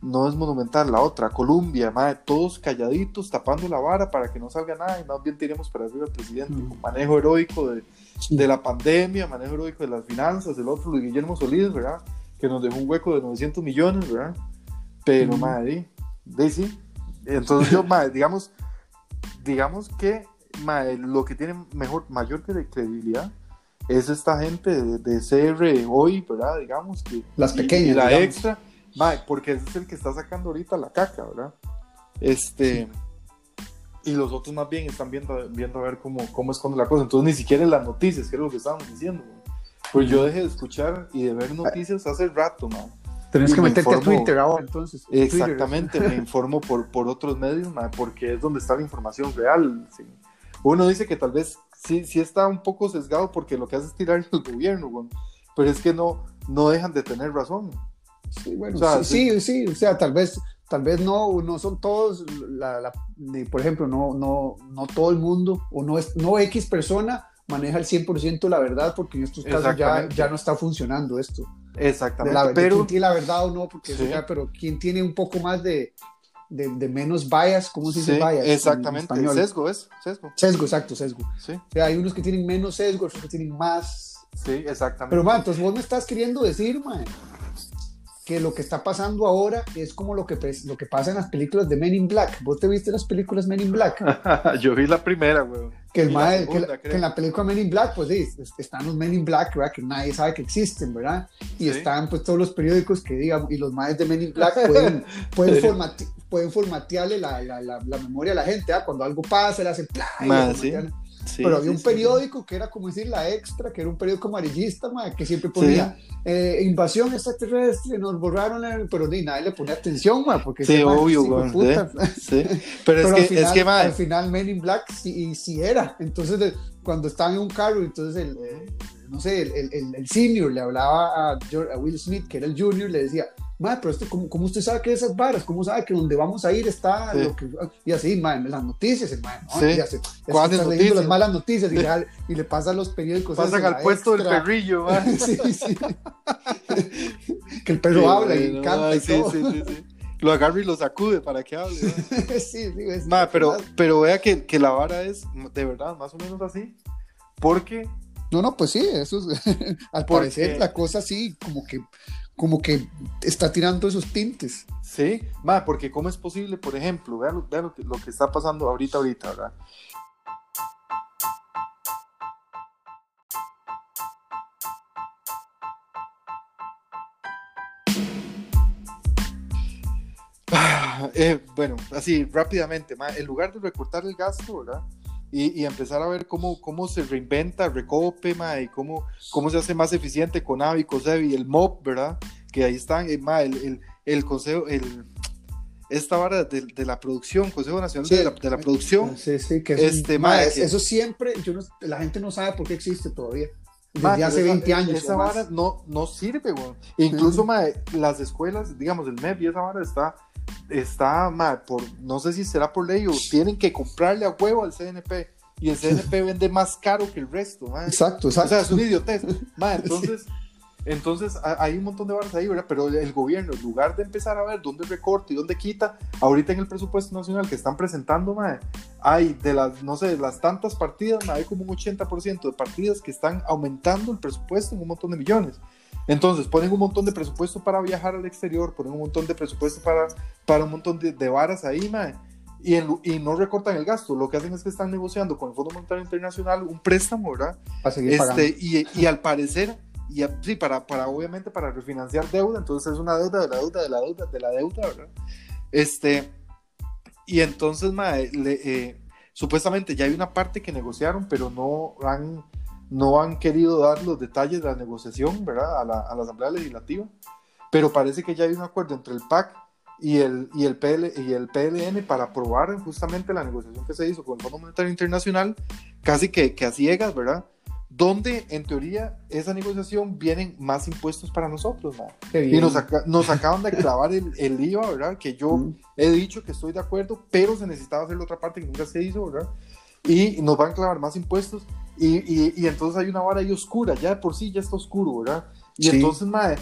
no es Monumental, la otra, Columbia, ma, todos calladitos, tapando la vara para que no salga nada y más bien tiremos para arriba al presidente, Mm. con manejo heroico de, de la pandemia, manejo heroico de las finanzas, el otro, Luis Guillermo Solís, ¿verdad? Que nos dejó un hueco de 900 millones, ¿verdad? Pero, Mm. madre, de sí. Entonces yo, madre, digamos, digamos que lo que tiene mejor, mayor cre- credibilidad es esta gente de, de CR hoy, ¿verdad? Digamos que... Las pequeñas, Y la digamos. extra, porque ese es el que está sacando ahorita la caca, ¿verdad? Este... Y los otros más bien están viendo, viendo a ver cómo, cómo esconde la cosa. Entonces ni siquiera en las noticias, que es lo que estábamos diciendo. güey. Pues yo dejé de escuchar y de ver noticias hace rato, man. Tenés que me meterte a informo- Twitter ahora, entonces. Twitter. Exactamente, me informo por, por otros medios, ma, porque es donde está la información real. sí. Uno dice que tal vez sí, sí está un poco sesgado porque lo que hace es tirar el gobierno, güey, pero es que no, no dejan de tener razón. Sí, bueno, O sea, sí, sí, sí, o sea, tal vez, tal vez no, no son todos, la, la- por ejemplo, no, no, no todo el mundo, o no, es, no X persona maneja el 100% la verdad, porque en estos casos ya, ya no está funcionando esto. Exactamente, la, pero quién tiene la verdad o no, porque eso Sí. ya, pero quién tiene un poco más de, de, de menos bias, ¿cómo se dice sí, bias? en exactamente, español? sesgo es, sesgo, Sesgo, exacto, sesgo. sí, O sea, hay unos que tienen menos sesgo, otros que tienen más. sí, exactamente. Pero, man, entonces vos me estás queriendo decir, man, que lo que está pasando ahora es como lo que, lo que pasa en las películas de Men in Black. ¿Vos te viste las películas Men in Black? Yo vi la primera, güey. Que, el la mae- que segunda, la- que en la película Men in Black, pues sí, es- están los Men in Black, ¿verdad? Que nadie sabe que existen, ¿verdad? Y Sí. están pues todos los periódicos que digan, y los maes de Men in Black pueden, pueden, Sí. formati- pueden formatearle la, la, la, memoria a la gente, ¿ah? Cuando algo pasa, le hacen... ¡plá! y sí. Sí, Pero había sí, un sí, periódico que era como decir la extra, que era un periódico amarillista, mae, que siempre ponía eh, invasión extraterrestre, nos borraron, el- pero ni nadie le ponía atención, mae, porque Sí, obvio, puta. Pero, es que, al final, es que, al final Men in Black sí, sí era. Entonces, de- cuando estaban en un carro, entonces el, eh, no sé, el, el- el- el senior le hablaba a, George- a Will Smith, que era el junior, le decía, ma, pero este, ¿cómo, ¿cómo, usted sabe que esas varas? ¿Cómo sabe que donde vamos a ir está lo que... Y así, ma, las noticias, hermano. ¿no? Sí. Ya ¿Cuáles está leyendo las malas noticias y, le, y le pasa a los periódicos. Pasan al puesto del perrillo, ma. sí, sí. que el perro habla y canta y todo. Sí, sí, sí lo agarra y lo sacude para que hable. sí, sí, es Ma, pero, pero vea que, que, la vara es de verdad más o menos así. Porque. No, no, pues sí, eso es. al parecer la cosa sí, como que, como que está tirando esos tintes. Sí, ma, porque ¿cómo es posible, por ejemplo, vea, lo, lo, que, lo que está pasando ahorita, ahorita, ¿verdad? Eh, bueno, así rápidamente, en lugar de recortar el gasto, ¿verdad? Y, y, empezar a ver cómo, cómo se reinventa Recope, ma, y cómo, cómo se hace más eficiente con Avi, Cosevi el MOP, ¿verdad? Que ahí están, eh, ma, el, el, el, consejo, el, esta vara de, de, la producción, Consejo Nacional de, la, de, la, Producción. Sí, sí, que, es este, ma, ma, eso siempre, yo no, la gente no sabe por qué existe todavía. Desde hace 20 esa, años. Esa vara no, no sirve, güey. Incluso, ma, las escuelas, digamos, el MEP y esa vara está está, mal por, no sé si será por ley o tienen que comprarle a huevo al CNP y el CNP vende más caro que el resto. Exacto, exacto. O sea, es un idiotez. entonces, entonces hay un montón de barras ahí, ¿verdad? Pero el gobierno, en lugar de empezar a ver dónde recorta y dónde quita, ahorita en el presupuesto nacional que están presentando, hay de las, no sé, de las tantas partidas, hay como un 80% de partidas que están aumentando el presupuesto en un montón de millones. Entonces ponen un montón de presupuesto para viajar al exterior, ponen un montón de presupuesto para, para un montón de, de varas ahí, mae, y, y, no recortan el gasto. Lo que hacen es que están negociando con el Fondo Monetario Internacional un préstamo, ¿verdad? Para seguir este, y, y, al parecer, y sí, para, para obviamente para refinanciar deuda, entonces es una deuda de la deuda de la deuda de la deuda, ¿verdad? Este, y entonces, mae, le, eh, supuestamente ya hay una parte que negociaron, pero no han no han querido dar los detalles de la negociación, ¿verdad? A la, a la Asamblea Legislativa, pero parece que ya hay un acuerdo entre el PAC y el, y el, PL, y el PLN para aprobar justamente la negociación que se hizo con el Fondo Monetario Internacional, casi que, que a ciegas, ¿verdad? Donde en teoría esa negociación vienen más impuestos para nosotros, ¿no? Y nos, nos, acaban de clavar el, el, IVA, ¿verdad? Que yo mm. he dicho que estoy de acuerdo, pero se necesitaba hacer la otra parte que nunca se hizo, ¿verdad? Y nos van a clavar más impuestos y, y, entonces hay una vara ahí oscura, ya de por sí ya está oscuro, ¿verdad? Y entonces, madre,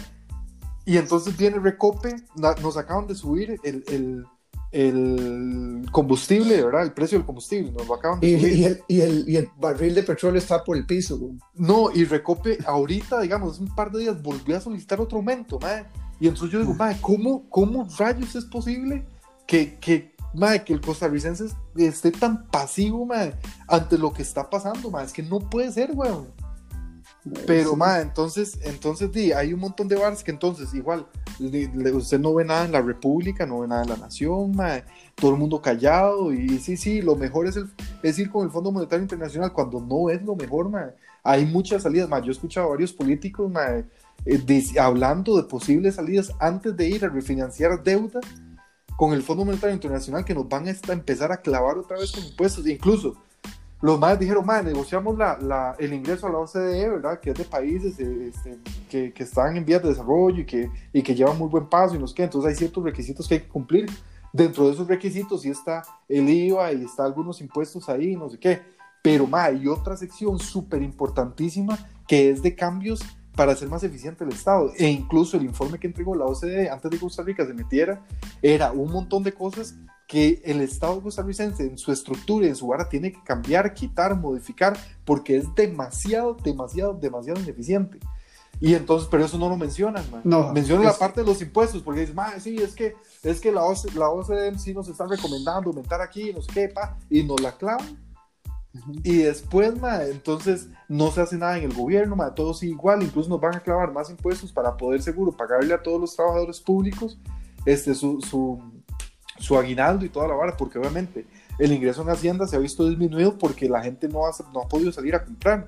y entonces viene Recope, nos acaban de subir el, el, el, combustible, ¿verdad? El precio del combustible, nos lo acaban de y. Y el, y, el, y el barril de petróleo está por el piso, güey. No, y Recope ahorita, digamos, un par de días volvió a solicitar otro aumento, madre. Y entonces yo digo, madre, ¿cómo, ¿cómo rayos es posible que, que, madre, que el costarricense esté tan pasivo, madre, ante lo que está pasando, madre. Es que no puede ser, weón. Pero, sí. entonces, entonces, di, hay un montón de bares que entonces, igual, usted no ve nada en la República, no ve nada en la Nación, madre, todo el mundo callado, y sí, sí, lo mejor es, el, es ir con el Fondo Monetario Internacional, cuando no es lo mejor, madre. Hay muchas salidas, madre. Yo he escuchado a varios políticos, madre, eh, hablando de posibles salidas antes de ir a refinanciar deuda con el Fondo Monetario Internacional que nos van a empezar a clavar otra vez con impuestos. Incluso los más dijeron, más negociamos la, la, el ingreso a la OCDE, ¿verdad? Que es de países este, que, que, están en vías de desarrollo y que, y que llevan muy buen paso y no sé qué. Entonces hay ciertos requisitos que hay que cumplir. Dentro de esos requisitos sí está el IVA y está algunos impuestos ahí, no sé qué. Pero más hay otra sección súper importantísima que es de cambios para hacer más eficiente el Estado. E incluso el informe que entregó la OCDE antes de que Costa Rica se metiera era un montón de cosas que el Estado costarricense en su estructura y en su vara tiene que cambiar, quitar, modificar, porque es demasiado, demasiado, demasiado ineficiente. Y entonces, pero eso no lo mencionan, man. No, mencionan es... la parte de los impuestos, porque dicen, man, sí, es que, es que la, OCDE, la OCDE sí nos está recomendando aumentar aquí, no sé qué, pa, y nos la clavan y después, ma, entonces no se hace nada en el gobierno, ma, todo sigue igual, incluso nos van a clavar más impuestos para poder seguro pagarle a todos los trabajadores públicos este, su, su, su aguinaldo y toda la vara, porque obviamente el ingreso en Hacienda se ha visto disminuido porque la gente no ha, no ha podido salir a comprar.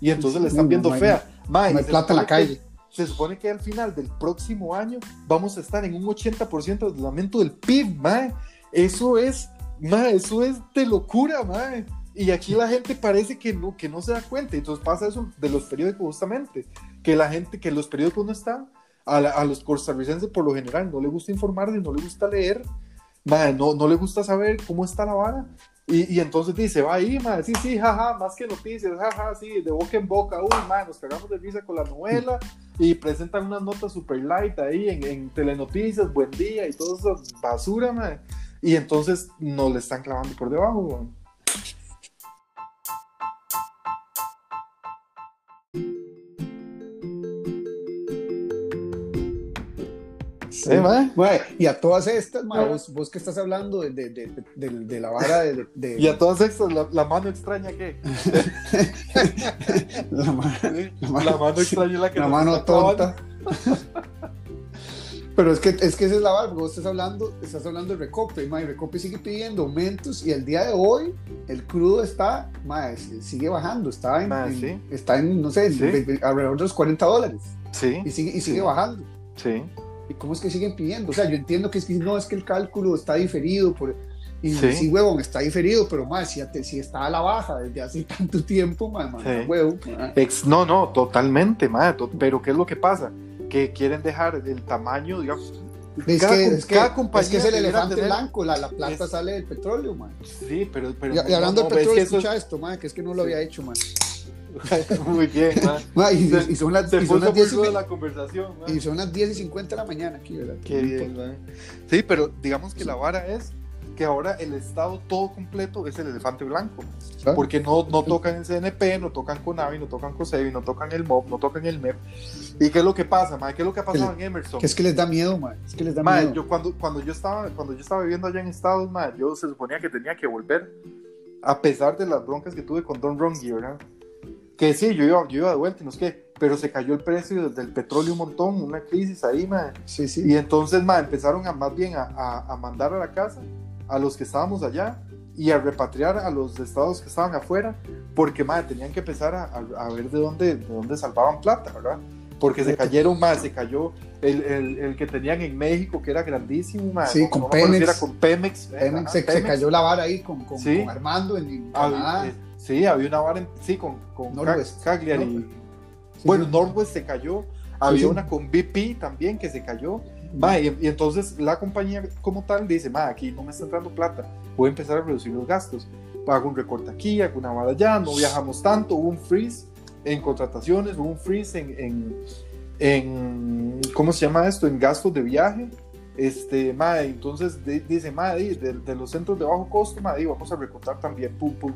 Y entonces le están viendo fea. Ma, no hay plata en la calle. Se supone que al final del próximo año vamos a estar en un 80% de aumento del PIB, ma. Eso es, ma, eso es de locura, ma. Y aquí la gente parece que no, que no se da cuenta. Entonces pasa eso de los periódicos justamente, que la gente, que los periódicos no están a, a, los costarricenses por lo general no le gusta informarse, no le gusta leer, madre, no, no le gusta saber cómo está la vara. Y, y entonces dice, va ahí, madre, sí, sí, jaja, más que noticias, jaja, sí, de boca en boca, uy, madre, nos cagamos de risa con la novela y presentan unas notas super light ahí en, en telenoticias, buen día y todo eso, basura, madre. Y entonces nos le están clavando por debajo, güey. Sí, ¿Eh, y a todas estas, vos, vos, que estás hablando de, de, de, de la vara de, Y a todas estas, ¿la, la mano extraña qué? la, ma la, mano, la, mano extraña es la que La mano tonta. Pero es que, es que esa es la vara, vos estás hablando, estás hablando de Recope, mae, Recope sigue pidiendo aumentos y el día de hoy el crudo está, sigue bajando, está en, sí. está en, no sé, Sí. alrededor de los 40 dólares Sí, y sigue, y sigue Sí. bajando. sí. ¿Y cómo es que siguen pidiendo? O sea, yo entiendo que es que no, es que el cálculo está diferido, por, y Sí. sí, huevón, está diferido, pero más, si, está a la baja desde hace tanto tiempo, más, Sí. ma. Ex- no, no, totalmente, madre. to- pero ¿qué es lo que pasa? Que quieren dejar el tamaño, digamos. Es cada que, es que, cada es compañía que es el elefante tener- blanco, la, la plata Es- sale del petróleo, man. Sí, pero. pero Y, y hablando no, del es petróleo, eso escucha esto, man, que es que no lo había hecho, man. Muy bien. Ma, y, Se- y son las, Se y son las muy 10 y, la conversación, y son las 10 y 50 de la mañana aquí, ¿verdad? Qué bien. Sí, pero digamos que la vara es que ahora el estado todo completo es el elefante blanco. ¿Ah? Porque no, no tocan el CNP, no tocan Conavi, no tocan COSEBI, no tocan el MOB, no tocan el MEP. ¿Y qué es lo que pasa, man? ¿Qué es lo que ha pasado en Emerson? Que es que les da miedo, man. Es que les da Mae, miedo. yo cuando, cuando yo estaba cuando yo estaba viviendo allá en Estados mae, yo se suponía que tenía que volver a pesar de las broncas que tuve con Don Rongi, ¿verdad? Que sí, yo iba, yo iba de vuelta y no sé qué, pero se cayó el precio del petróleo un montón, una crisis ahí, mae. Sí, sí. Y entonces, mae, empezaron a más bien a, a, a mandar a la casa a los que estábamos allá y a repatriar a los estados que estaban afuera, porque, mae, tenían que empezar a, a- ver de dónde, de dónde salvaban plata, ¿verdad? Porque se cayeron más, se cayó el, el, el que tenían en México, que era grandísimo, mae, Sí, no- con no Pemex. era con Pemex. Pemex, se, se Pemex. cayó la vara ahí con, con, Sí. con Armando en, en Canadá. eh, sí, había una vara, en- sí, con, con Northwest. Cagliari. Northwest. Sí, Bueno, sí. Northwest se cayó, había una con BP también que se cayó. Ma, y, y entonces la compañía como tal dice, ma, aquí no me está entrando plata, voy a empezar a reducir los gastos. Hago un recorte aquí, hago una vara allá, no viajamos tanto, hubo un freeze en contrataciones, hubo un freeze en, en, en- ¿cómo se llama esto? En gastos de viaje. Este, ma, entonces di- dice, ma, di, de, de los centros de bajo costo, ma, vamos a recortar también, pum, pum.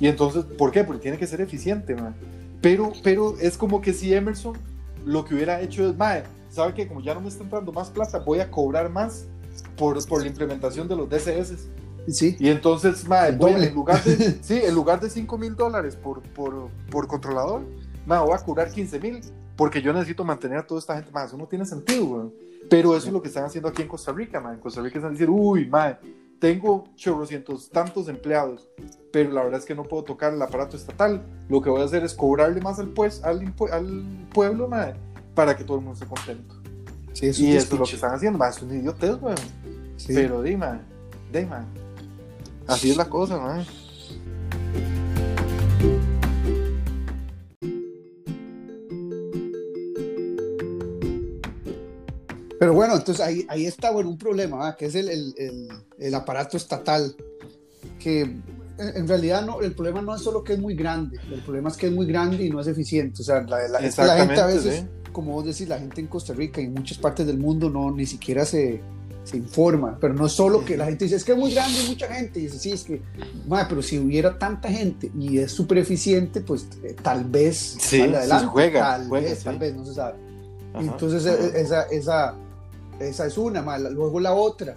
Y entonces, ¿por qué? Porque tiene que ser eficiente, ma. Pero, pero es como que si Emerson lo que hubiera hecho es, mae, ¿sabe que Como ya no me está entrando más plata, voy a cobrar más por, por la implementación de los DCS. Sí. Y entonces, mae, voy a- en lugar de, sí, en lugar de 5 mil dólares por, por, por controlador, mae, voy a cobrar 15 mil porque yo necesito mantener a toda esta gente. Mae, eso no tiene sentido, weón. Pero eso es lo que están haciendo aquí en Costa Rica, mae. En Costa Rica están diciendo, uy, mae, tengo chorrocientos tantos empleados, pero la verdad es que no puedo tocar el aparato estatal. Lo que voy a hacer es cobrarle más al, pues, al, pueblo, mae, para que todo el mundo esté contento. Sí, es y un eso es lo que están haciendo, es un idiotez, weón. Sí. Pero dime, dime. Así es la cosa, man. Pero bueno, entonces ahí, ahí está bueno, un problema, ¿verdad? que es el, el, el, el aparato estatal, que en, realidad no, el problema no es solo que es muy grande, el problema es que es muy grande y no es eficiente. O sea, la, la- es que la gente a veces, como vos decís, la gente en Costa Rica y en muchas partes del mundo no ni siquiera se, se informa, pero no es solo que la gente dice, es que es muy grande y mucha gente, y dice, sí, es que, madre, pero si hubiera tanta gente y es súper eficiente, pues eh, tal vez Sí, sale sí, adelante, juega, tal juega, vez, sí. tal vez, no se sabe. Ajá. Entonces, e- esa, esa, esa es una, ma. luego la otra,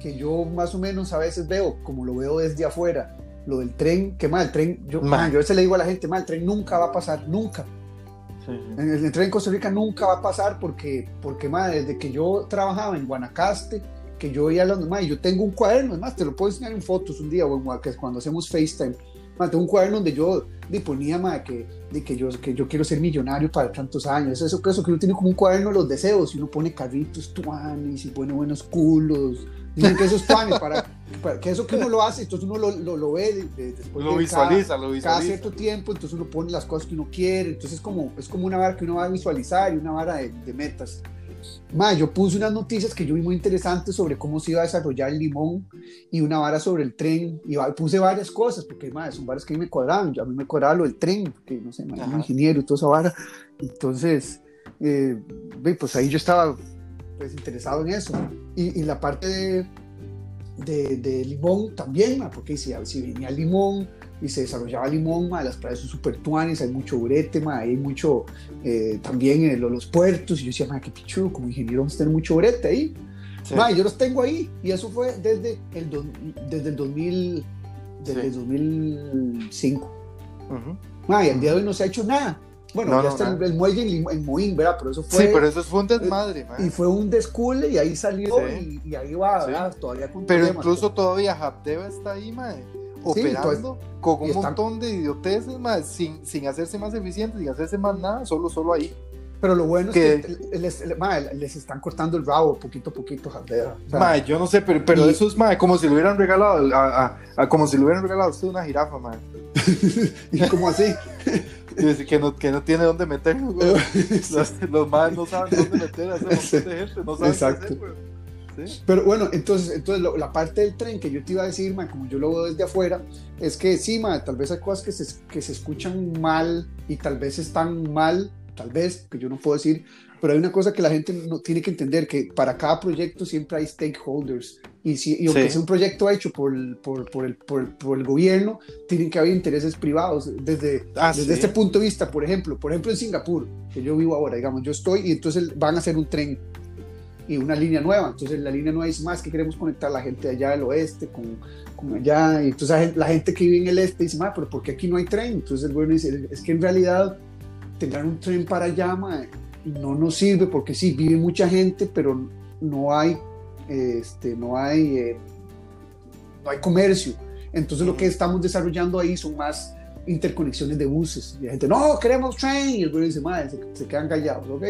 que yo más o menos a veces veo, como lo veo desde afuera, lo del tren, que mal, el tren, yo, Ma. ma, yo a veces le digo a la gente, mal, el tren nunca va a pasar, nunca. Sí, sí. El, el tren en Costa Rica nunca va a pasar porque, porque ma, desde que yo trabajaba en Guanacaste, que yo iba a los ma, y yo tengo un cuaderno, es más, te lo puedo enseñar en fotos un día, o en, que es cuando hacemos FaceTime. Ma, tengo un cuaderno donde yo di, ponía ma, que, di, que, yo, que yo quiero ser millonario para tantos años. Eso, eso que uno tiene como un cuaderno de los deseos y uno pone carritos, tuanes y pone buenos culos. Dicen que eso es tuanes, para, para- que eso que uno lo hace, entonces uno lo, lo, lo ve de- de- después Lo de visualiza, lo cada visualiza. cierto tiempo, entonces uno pone las cosas que uno quiere, entonces es como, es como una vara que uno va a visualizar y una vara de, de metas. Ma, yo puse unas noticias que yo vi muy interesantes sobre cómo se iba a desarrollar el limón y una vara sobre el tren. Y puse varias cosas, porque ma, son varas que a mí me cuadraban. a mí me cuadraba lo del tren, porque no sé, un ingeniero y toda esa vara. Entonces, eh, pues ahí yo estaba pues, interesado en eso. Y, y la parte de, de, de limón también, ma, porque si, si venía limón, y se desarrollaba limón, ma, las playas son súper tuanes, hay mucho brete, ma, hay mucho eh, también en los puertos, y yo decía, ma, qué pichudo, como ingeniero vamos a tener mucho brete ahí. Sí. Ma, yo los tengo ahí, y eso fue desde el, do, desde el 2000, desde sí. el 2005. Uh -huh. ma, y al día de hoy no se ha hecho nada. Bueno, no, ya no, está el, el, muelle en, en Moín, ¿verdad? Pero eso fue. Sí, pero eso fue un desmadre, man. Y fue un descule y ahí salió sí. y, y, ahí va, ¿verdad? Todavía con Pero problemas, incluso todavía Habdeba está ahí, man operando sí, con un están... montón de idioteces más, sin, sin hacerse más eficientes, sin hacerse más nada, solo, solo ahí. Pero lo bueno que... es que les, ma, les, están cortando el rabo poquito a poquito, Jardera. O sea, ma, yo no sé, pero, pero y... eso es ma, como si le hubieran regalado a, a, a, como si le hubieran regalado a usted una jirafa, ma. ¿Y cómo así? que no, que no tiene dónde meterlo, güey. los, los más no saben dónde meter a ese montón de gente, no saben Exacto. qué hacer, güey. ¿Sí? Pero bueno, entonces, entonces lo, la parte del tren que yo te iba a decir, man, como yo lo veo desde afuera, es que sí, man, tal vez hay cosas que se, que se escuchan mal y tal vez están mal, tal vez, que yo no puedo decir, pero hay una cosa que la gente no tiene que entender, que para cada proyecto siempre hay stakeholders. Y, si, y aunque sí. sea un proyecto hecho por el, por, por, el, por, por el gobierno, tienen que haber intereses privados. Desde, ah, desde sí. este punto de vista, por ejemplo, por ejemplo en Singapur, que yo vivo ahora, digamos, yo estoy y entonces van a hacer un tren y una línea nueva. Entonces la línea nueva dice más que queremos conectar a la gente de allá del oeste con, con allá. Y entonces la gente, la gente, que vive en el este dice, pero ¿por qué aquí no hay tren? Entonces el gobierno dice, es que en realidad tendrán un tren para allá, ma, no nos sirve porque sí, vive mucha gente, pero no hay, este, no hay, eh, no hay comercio. Entonces lo que estamos desarrollando ahí son más interconexiones de buses. Y la gente, no, queremos tren. Y el gobierno dice, madre, se, se quedan callados, ¿ok?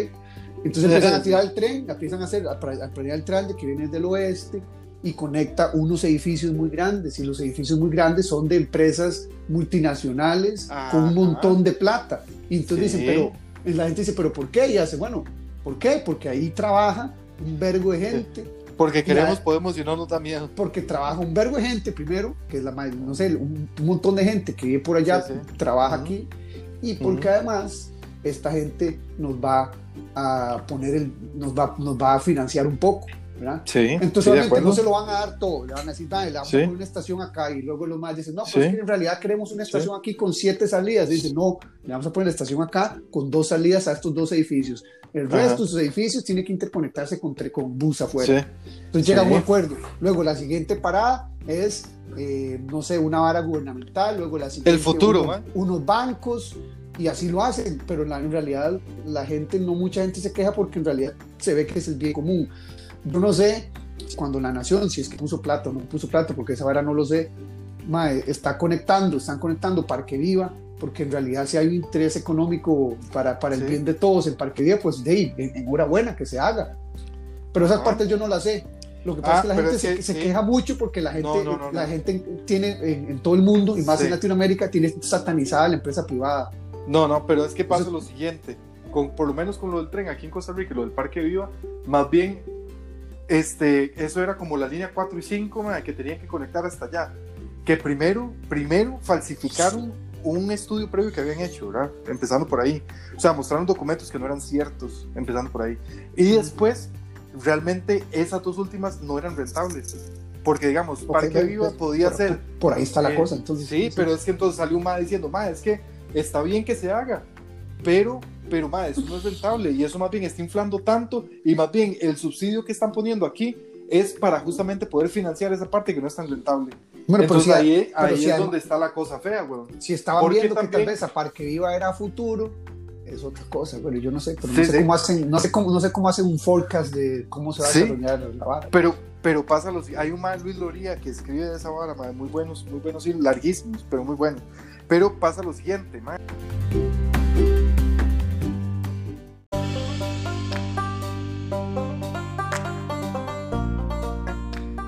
Entonces empiezan a tirar el tren, empiezan a hacer, a planear el tren de que viene del oeste y conecta unos edificios muy grandes. Y los edificios muy grandes son de empresas multinacionales Ajá. con un montón de plata. Y entonces sí. dicen, pero la gente dice, pero ¿por qué? Y hace, bueno, ¿por qué? Porque ahí trabaja un vergo de gente. Porque queremos, la, podemos y no nos da miedo. Porque trabaja un vergo de gente primero, que es la no sé, un, un montón de gente que vive por allá, sí, trabaja uh -huh. aquí. Y porque uh -huh. además esta gente nos va a poner el, nos va, nos va a financiar un poco. ¿Verdad? Sí, Entonces, sí, obviamente, no se lo van a dar todo, le van a decir, dale, le vamos sí. a poner una estación acá, y luego los más dicen, no, pues sí. es que en realidad queremos una estación aquí con siete salidas. Dicen, no, le vamos a poner la estación acá con dos salidas a estos dos edificios. El resto Ajá. de sus edificios tiene que interconectarse con, con bus afuera. Entonces llega a un acuerdo. Luego, la siguiente parada es, eh, no sé, una vara gubernamental, luego la siguiente. El futuro, uno, unos bancos, y así lo hacen, pero la, en realidad la gente, no mucha gente se queja porque en realidad se ve que es el bien común. Yo no sé cuando la nación, si es que puso plata o no puso plata, porque esa vara no lo sé, mae, está conectando, están conectando Parque Viva, porque en realidad si hay un interés económico para, para el sí. bien de todos en Parque Viva, pues de ahí, enhorabuena que se haga. Pero esas ah. partes yo no las sé. Lo que pasa ah, es que la gente es que, se, sí. se, queja mucho porque la gente, no, no, no, la gente tiene en, en, todo el mundo y más en Latinoamérica tiene satanizada la empresa privada. No, no, pero es que pasa lo siguiente, con, por lo menos con lo del tren aquí en Costa Rica, lo del Parque Viva, más bien, este, eso era como la línea 4 y 5, man, que tenían que conectar hasta allá. Que primero, primero falsificaron un estudio previo que habían hecho, ¿verdad? Empezando por ahí. O sea, mostraron documentos que no eran ciertos, empezando por ahí. Y después, realmente, esas dos últimas no eran rentables. Porque, digamos, okay, Parque okay, Viva podía por, ser. Por ahí está la eh, cosa, entonces. Sí, sí, pero es que entonces salió un más diciendo, más es que está bien que se haga, pero, pero ma, eso no es rentable y eso más bien está inflando tanto y más bien el subsidio que están poniendo aquí es para justamente poder financiar esa parte que no es tan rentable. Bueno, Entonces pero si, ahí, pero ahí si es donde está la cosa fea, güey. Si estaban Porque viendo también... que tal vez a Parque Viva era futuro, es otra cosa, pero yo no sé, pero no, sí, sé sí. Cómo hacen, no, sé cómo, no sé cómo hacen un forecast de cómo se va a desarrollar la vara. Pero, pero pasa los, hay un más Luis Loría que escribe de esa vara, man, muy buenos, muy buenos, y larguísimos, pero muy buenos. Pero pasa lo siguiente, man.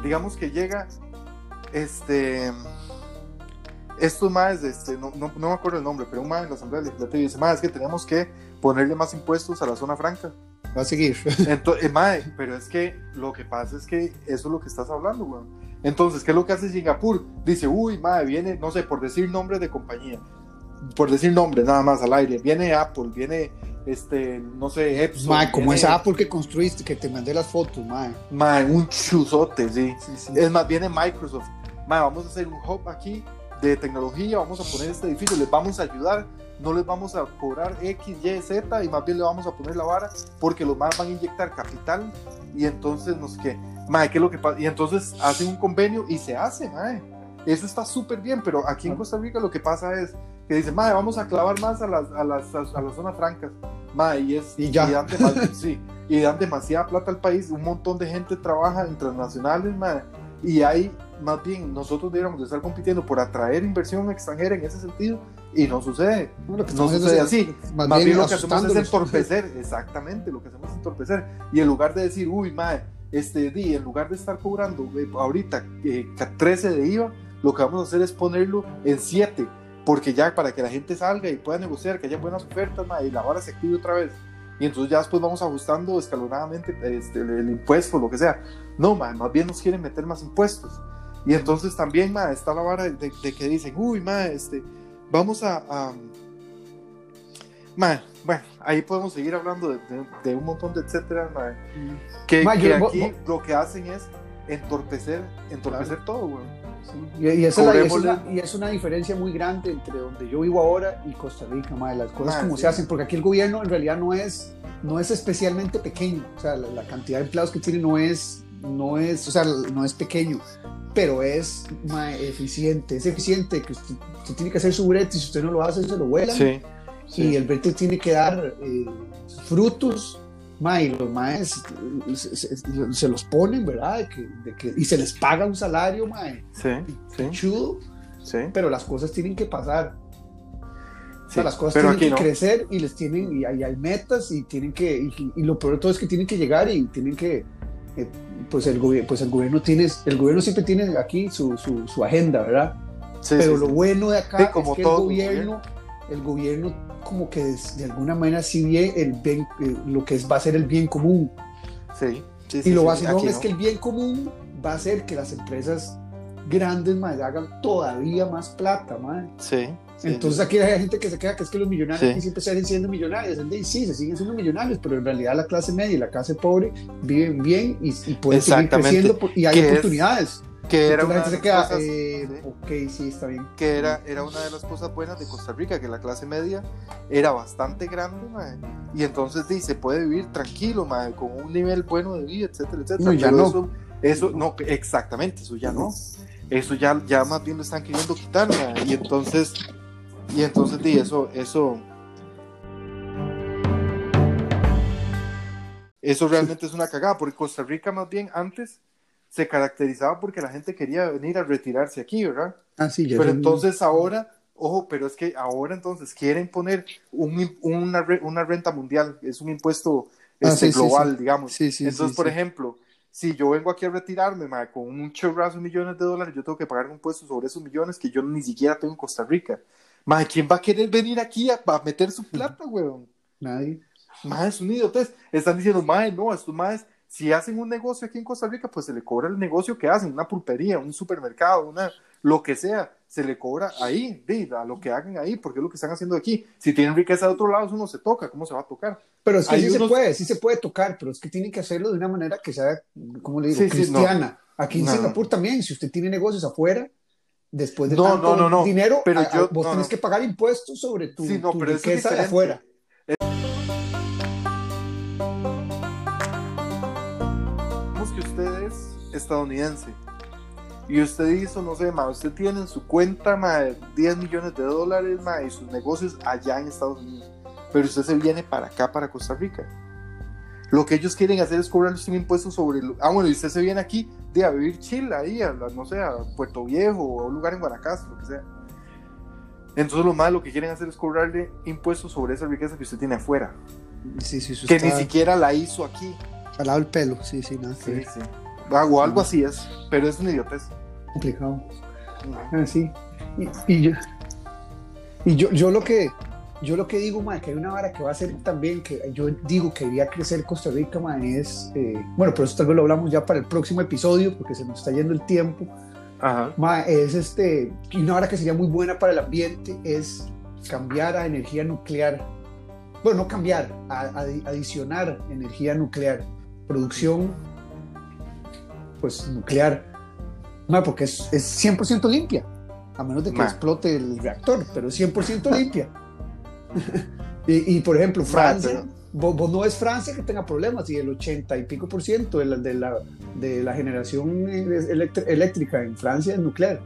Digamos que llega este estos más, este, no, no, no, me acuerdo el nombre, pero un más en la Asamblea Legislativa dice, más es que tenemos que ponerle más impuestos a la zona franca. Va a seguir. Entonces, mae, pero es que lo que pasa es que eso es lo que estás hablando, weón. Entonces, ¿qué es lo que hace Singapur? Dice, uy, mae, viene, no sé, por decir nombre de compañía, por decir nombre nada más al aire, viene Apple, viene, este, no sé, Epson. Mae, como viene- esa Apple que construiste, que te mandé las fotos, mae. Mae, un chuzote, sí. Sí, sí. Es más, viene Microsoft. Mae, vamos a hacer un hub aquí de tecnología, vamos a poner este edificio, les vamos a ayudar, no les vamos a cobrar X, Y, Z y más bien le vamos a poner la vara porque los más van a inyectar capital y entonces no sé qué. Mae, ¿qué es lo que pasa? Y entonces hacen un convenio y se hace, mae. Eso está súper bien, pero aquí en Costa Rica lo que pasa es que dicen, mae, vamos a clavar más a las, a las, a las zonas francas. Mae, y, es, Y ya. dan dema- sí, y dan demasiada plata al país, un montón de gente trabaja en transnacionales, mae, y hay, más bien, nosotros deberíamos de estar compitiendo por atraer inversión extranjera en ese sentido, y no sucede. No, lo que No sucede así. es- Más bien, lo que hacemos es entorpecer, exactamente, lo que hacemos es entorpecer. Y en lugar de decir, uy, mae, este día, en lugar de estar cobrando eh, ahorita eh, 13 de IVA, lo que vamos a hacer es ponerlo en 7, porque ya para que la gente salga y pueda negociar, que haya buenas ofertas, mae, y la vara se active otra vez. Y entonces ya después vamos ajustando escalonadamente este, el, el impuesto, lo que sea. No, mae, más bien nos quieren meter más impuestos. Y entonces también, mae, está la vara de, de que dicen, uy, mae, este, vamos a... a mae, bueno, ahí podemos seguir hablando de, de- un montón de etcétera, mae. Que, que aquí lo que hacen es entorpecer, entorpecer todo, güey. Sí, Y, y esa es la- y es una, y es una diferencia muy grande entre donde yo vivo ahora y Costa Rica, mae, las cosas Mae, como sí. se hacen, porque aquí el gobierno en realidad no es, no es especialmente pequeño, o sea, la, la cantidad de empleados que tiene no es, no es, o sea, no es pequeño, pero es mae, eficiente, es eficiente, que usted, usted tiene que hacer su brete y si usted no lo hace se lo vuelan, Sí. y el brete tiene que dar eh, frutos, mae, y los maes se, se- se los ponen, ¿verdad? De que, de que- y se les paga un salario, mae, Sí, sí, chudo, sí. pero las cosas tienen que pasar. O sea, sí. las cosas tienen que no. crecer y les tienen, y hay, hay metas y tienen que, y, y lo peor de todo es que tienen que llegar y tienen que, eh, pues, el gobierno, pues el gobierno tiene, el gobierno siempre tiene aquí su, su, su agenda, ¿verdad? Sí, pero lo bueno de acá Sí, como es que todo el gobierno, el gobierno como que de alguna manera sí ve el bien, eh, lo que es, va a ser el bien común. Sí, sí, y sí, lo sí, vacilón aquí es que el bien común va a hacer que las empresas grandes más hagan todavía más plata, mae. Sí. Entonces aquí hay gente que se queda que es que los millonarios siempre siguen siendo millonarios. Y sí, se siguen siendo millonarios, pero en realidad la clase media y la clase pobre viven bien y, y pueden seguir creciendo por- y hay Que es- oportunidades. Que era una de las queda, cosas, eh, sí, ok, sí, está bien. que era, era una de las cosas buenas de Costa Rica, que la clase media era bastante grande, y entonces sí, se puede vivir tranquilo, con un nivel bueno de vida, etcétera, etcétera. No, ya pero no. Eso, eso no, exactamente, eso ya no. Eso ya, ya más bien lo están queriendo quitar, y entonces, y entonces sí, eso, eso, eso realmente es una cagada, porque Costa Rica más bien antes se caracterizaba porque la gente quería venir a retirarse aquí, ¿verdad? Ah, sí, ya Pero entonces ahora, ojo, pero es que ahora entonces quieren poner un una, una renta mundial, es un impuesto Ah, este, sí, sí, global, sí. digamos. Sí, sí, entonces, por ejemplo, si yo vengo aquí a retirarme mae, con un chorrazo de millones de dólares, yo tengo que pagar un impuesto sobre esos millones que yo ni siquiera tengo en Costa Rica. Mae, ¿quién va a querer venir aquí a, a meter su plata, weón? Nadie. Mae, es un idiotez. Están diciendo, mae, no, estos maes, si hacen un negocio aquí en Costa Rica, pues se le cobra el negocio que hacen, una pulpería, un supermercado, una, lo que sea, se le cobra ahí, a lo que hagan ahí, porque es lo que están haciendo aquí. Si tienen riqueza de otro lado, eso no se toca, ¿cómo se va a tocar? Pero es que sí se puede, sí se puede tocar, pero es que tienen que hacerlo de una manera que sea, ¿cómo le digo? Sí, sí, no. Cristiana. Aquí en No. Singapur también, si usted tiene negocios afuera, después de No, tanto dinero, Pero a- a- yo- vos tenés que pagar impuestos sobre tu, Sí, no, tu pero eso es riqueza de afuera. Estadounidense y usted hizo, no sé, ma, usted tiene en su cuenta ma, 10 millones de dólares ma, y sus negocios allá en Estados Unidos, pero usted se viene para acá, para Costa Rica. Lo que ellos quieren hacer es cobrarle un impuesto sobre... lo- Ah, bueno, y usted se viene aquí de a vivir Chile, ahí, a, no sé, a Puerto Viejo o a un lugar en Guanacaste, lo que sea. Entonces los más lo que quieren hacer es cobrarle impuestos sobre esa riqueza que usted tiene afuera, Sí, sí, que está ni siquiera la hizo aquí. al lado del pelo, sí, sí, nada Sí, sí. O algo así es, pero es una idiotez. complicado. Ah, sí. Y, y yo, y yo, yo lo que yo lo que digo, ma, que hay una vara que va a ser también, que yo digo que debería crecer Costa Rica, ma, es, eh, bueno, pero eso tal vez lo hablamos ya para el próximo episodio, porque se nos está yendo el tiempo. Ajá. Ma, es este, y una vara que sería muy buena para el ambiente es cambiar a energía nuclear. Bueno, no cambiar, a, a- adicionar energía nuclear, producción, pues nuclear, Ma, porque es, es 100% limpia, a menos de que Ma. explote el reactor, pero es 100% limpia. y, y, por ejemplo, Francia, pero- vos, vos no es Francia que tenga problemas y el 80 y pico por ciento de la, de la, de la generación eléctrica en Francia es nuclear.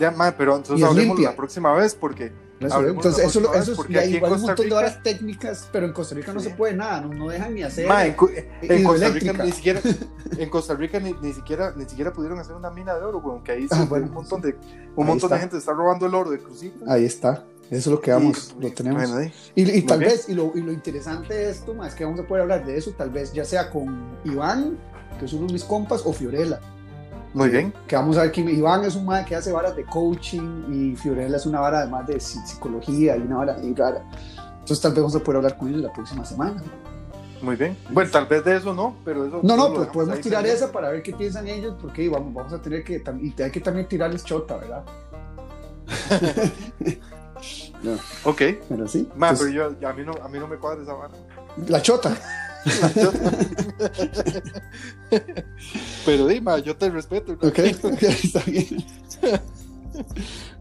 Ya, ma, pero entonces es hablemos limpia. la próxima vez porque Hablemos entonces, eso, lo- eso es, porque hay un montón de horas técnicas, pero en Costa Rica no Sí. se puede nada, no, no dejan ni hacer ma, en, Costa Rica ni siquiera en Costa Rica ni, ni siquiera ni siquiera pudieron hacer una mina de oro, weón, que ahí Ah, bueno, un montón de un Ahí montón está. de gente está robando el oro de Crucita. Ahí está, eso es lo que vamos, Y- lo tenemos. Bueno. Y, tal bien. vez, y lo, y lo interesante de esto, más que vamos a poder hablar de eso, tal vez ya sea con Iván, que es uno de mis compas, o Fiorella. Muy bien. Que vamos a ver que Iván es un man que hace varas de coaching y Fiorella es una vara además de psi- psicología y una vara ahí rara. Entonces tal vez vamos a poder hablar con él la próxima semana. Muy bien. Bueno, tal vez de eso no, pero eso No, no, pues podemos tirar esa para ver qué piensan ellos, porque vamos, vamos a tener que, y hay que también tirarles chota, ¿verdad? no, Ok. pero sí. Ma, entonces, pero yo, a, mí no, a mí no me cuadra esa vara. La chota. Pero Dima, yo te respeto. Ok, está bien.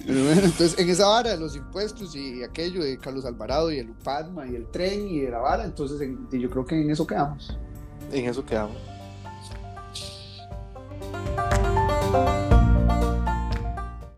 Pero bueno, entonces en esa vara de los impuestos y aquello de Carlos Alvarado y el UPADMA y el tren y de la vara, entonces yo creo que en eso quedamos. En eso quedamos.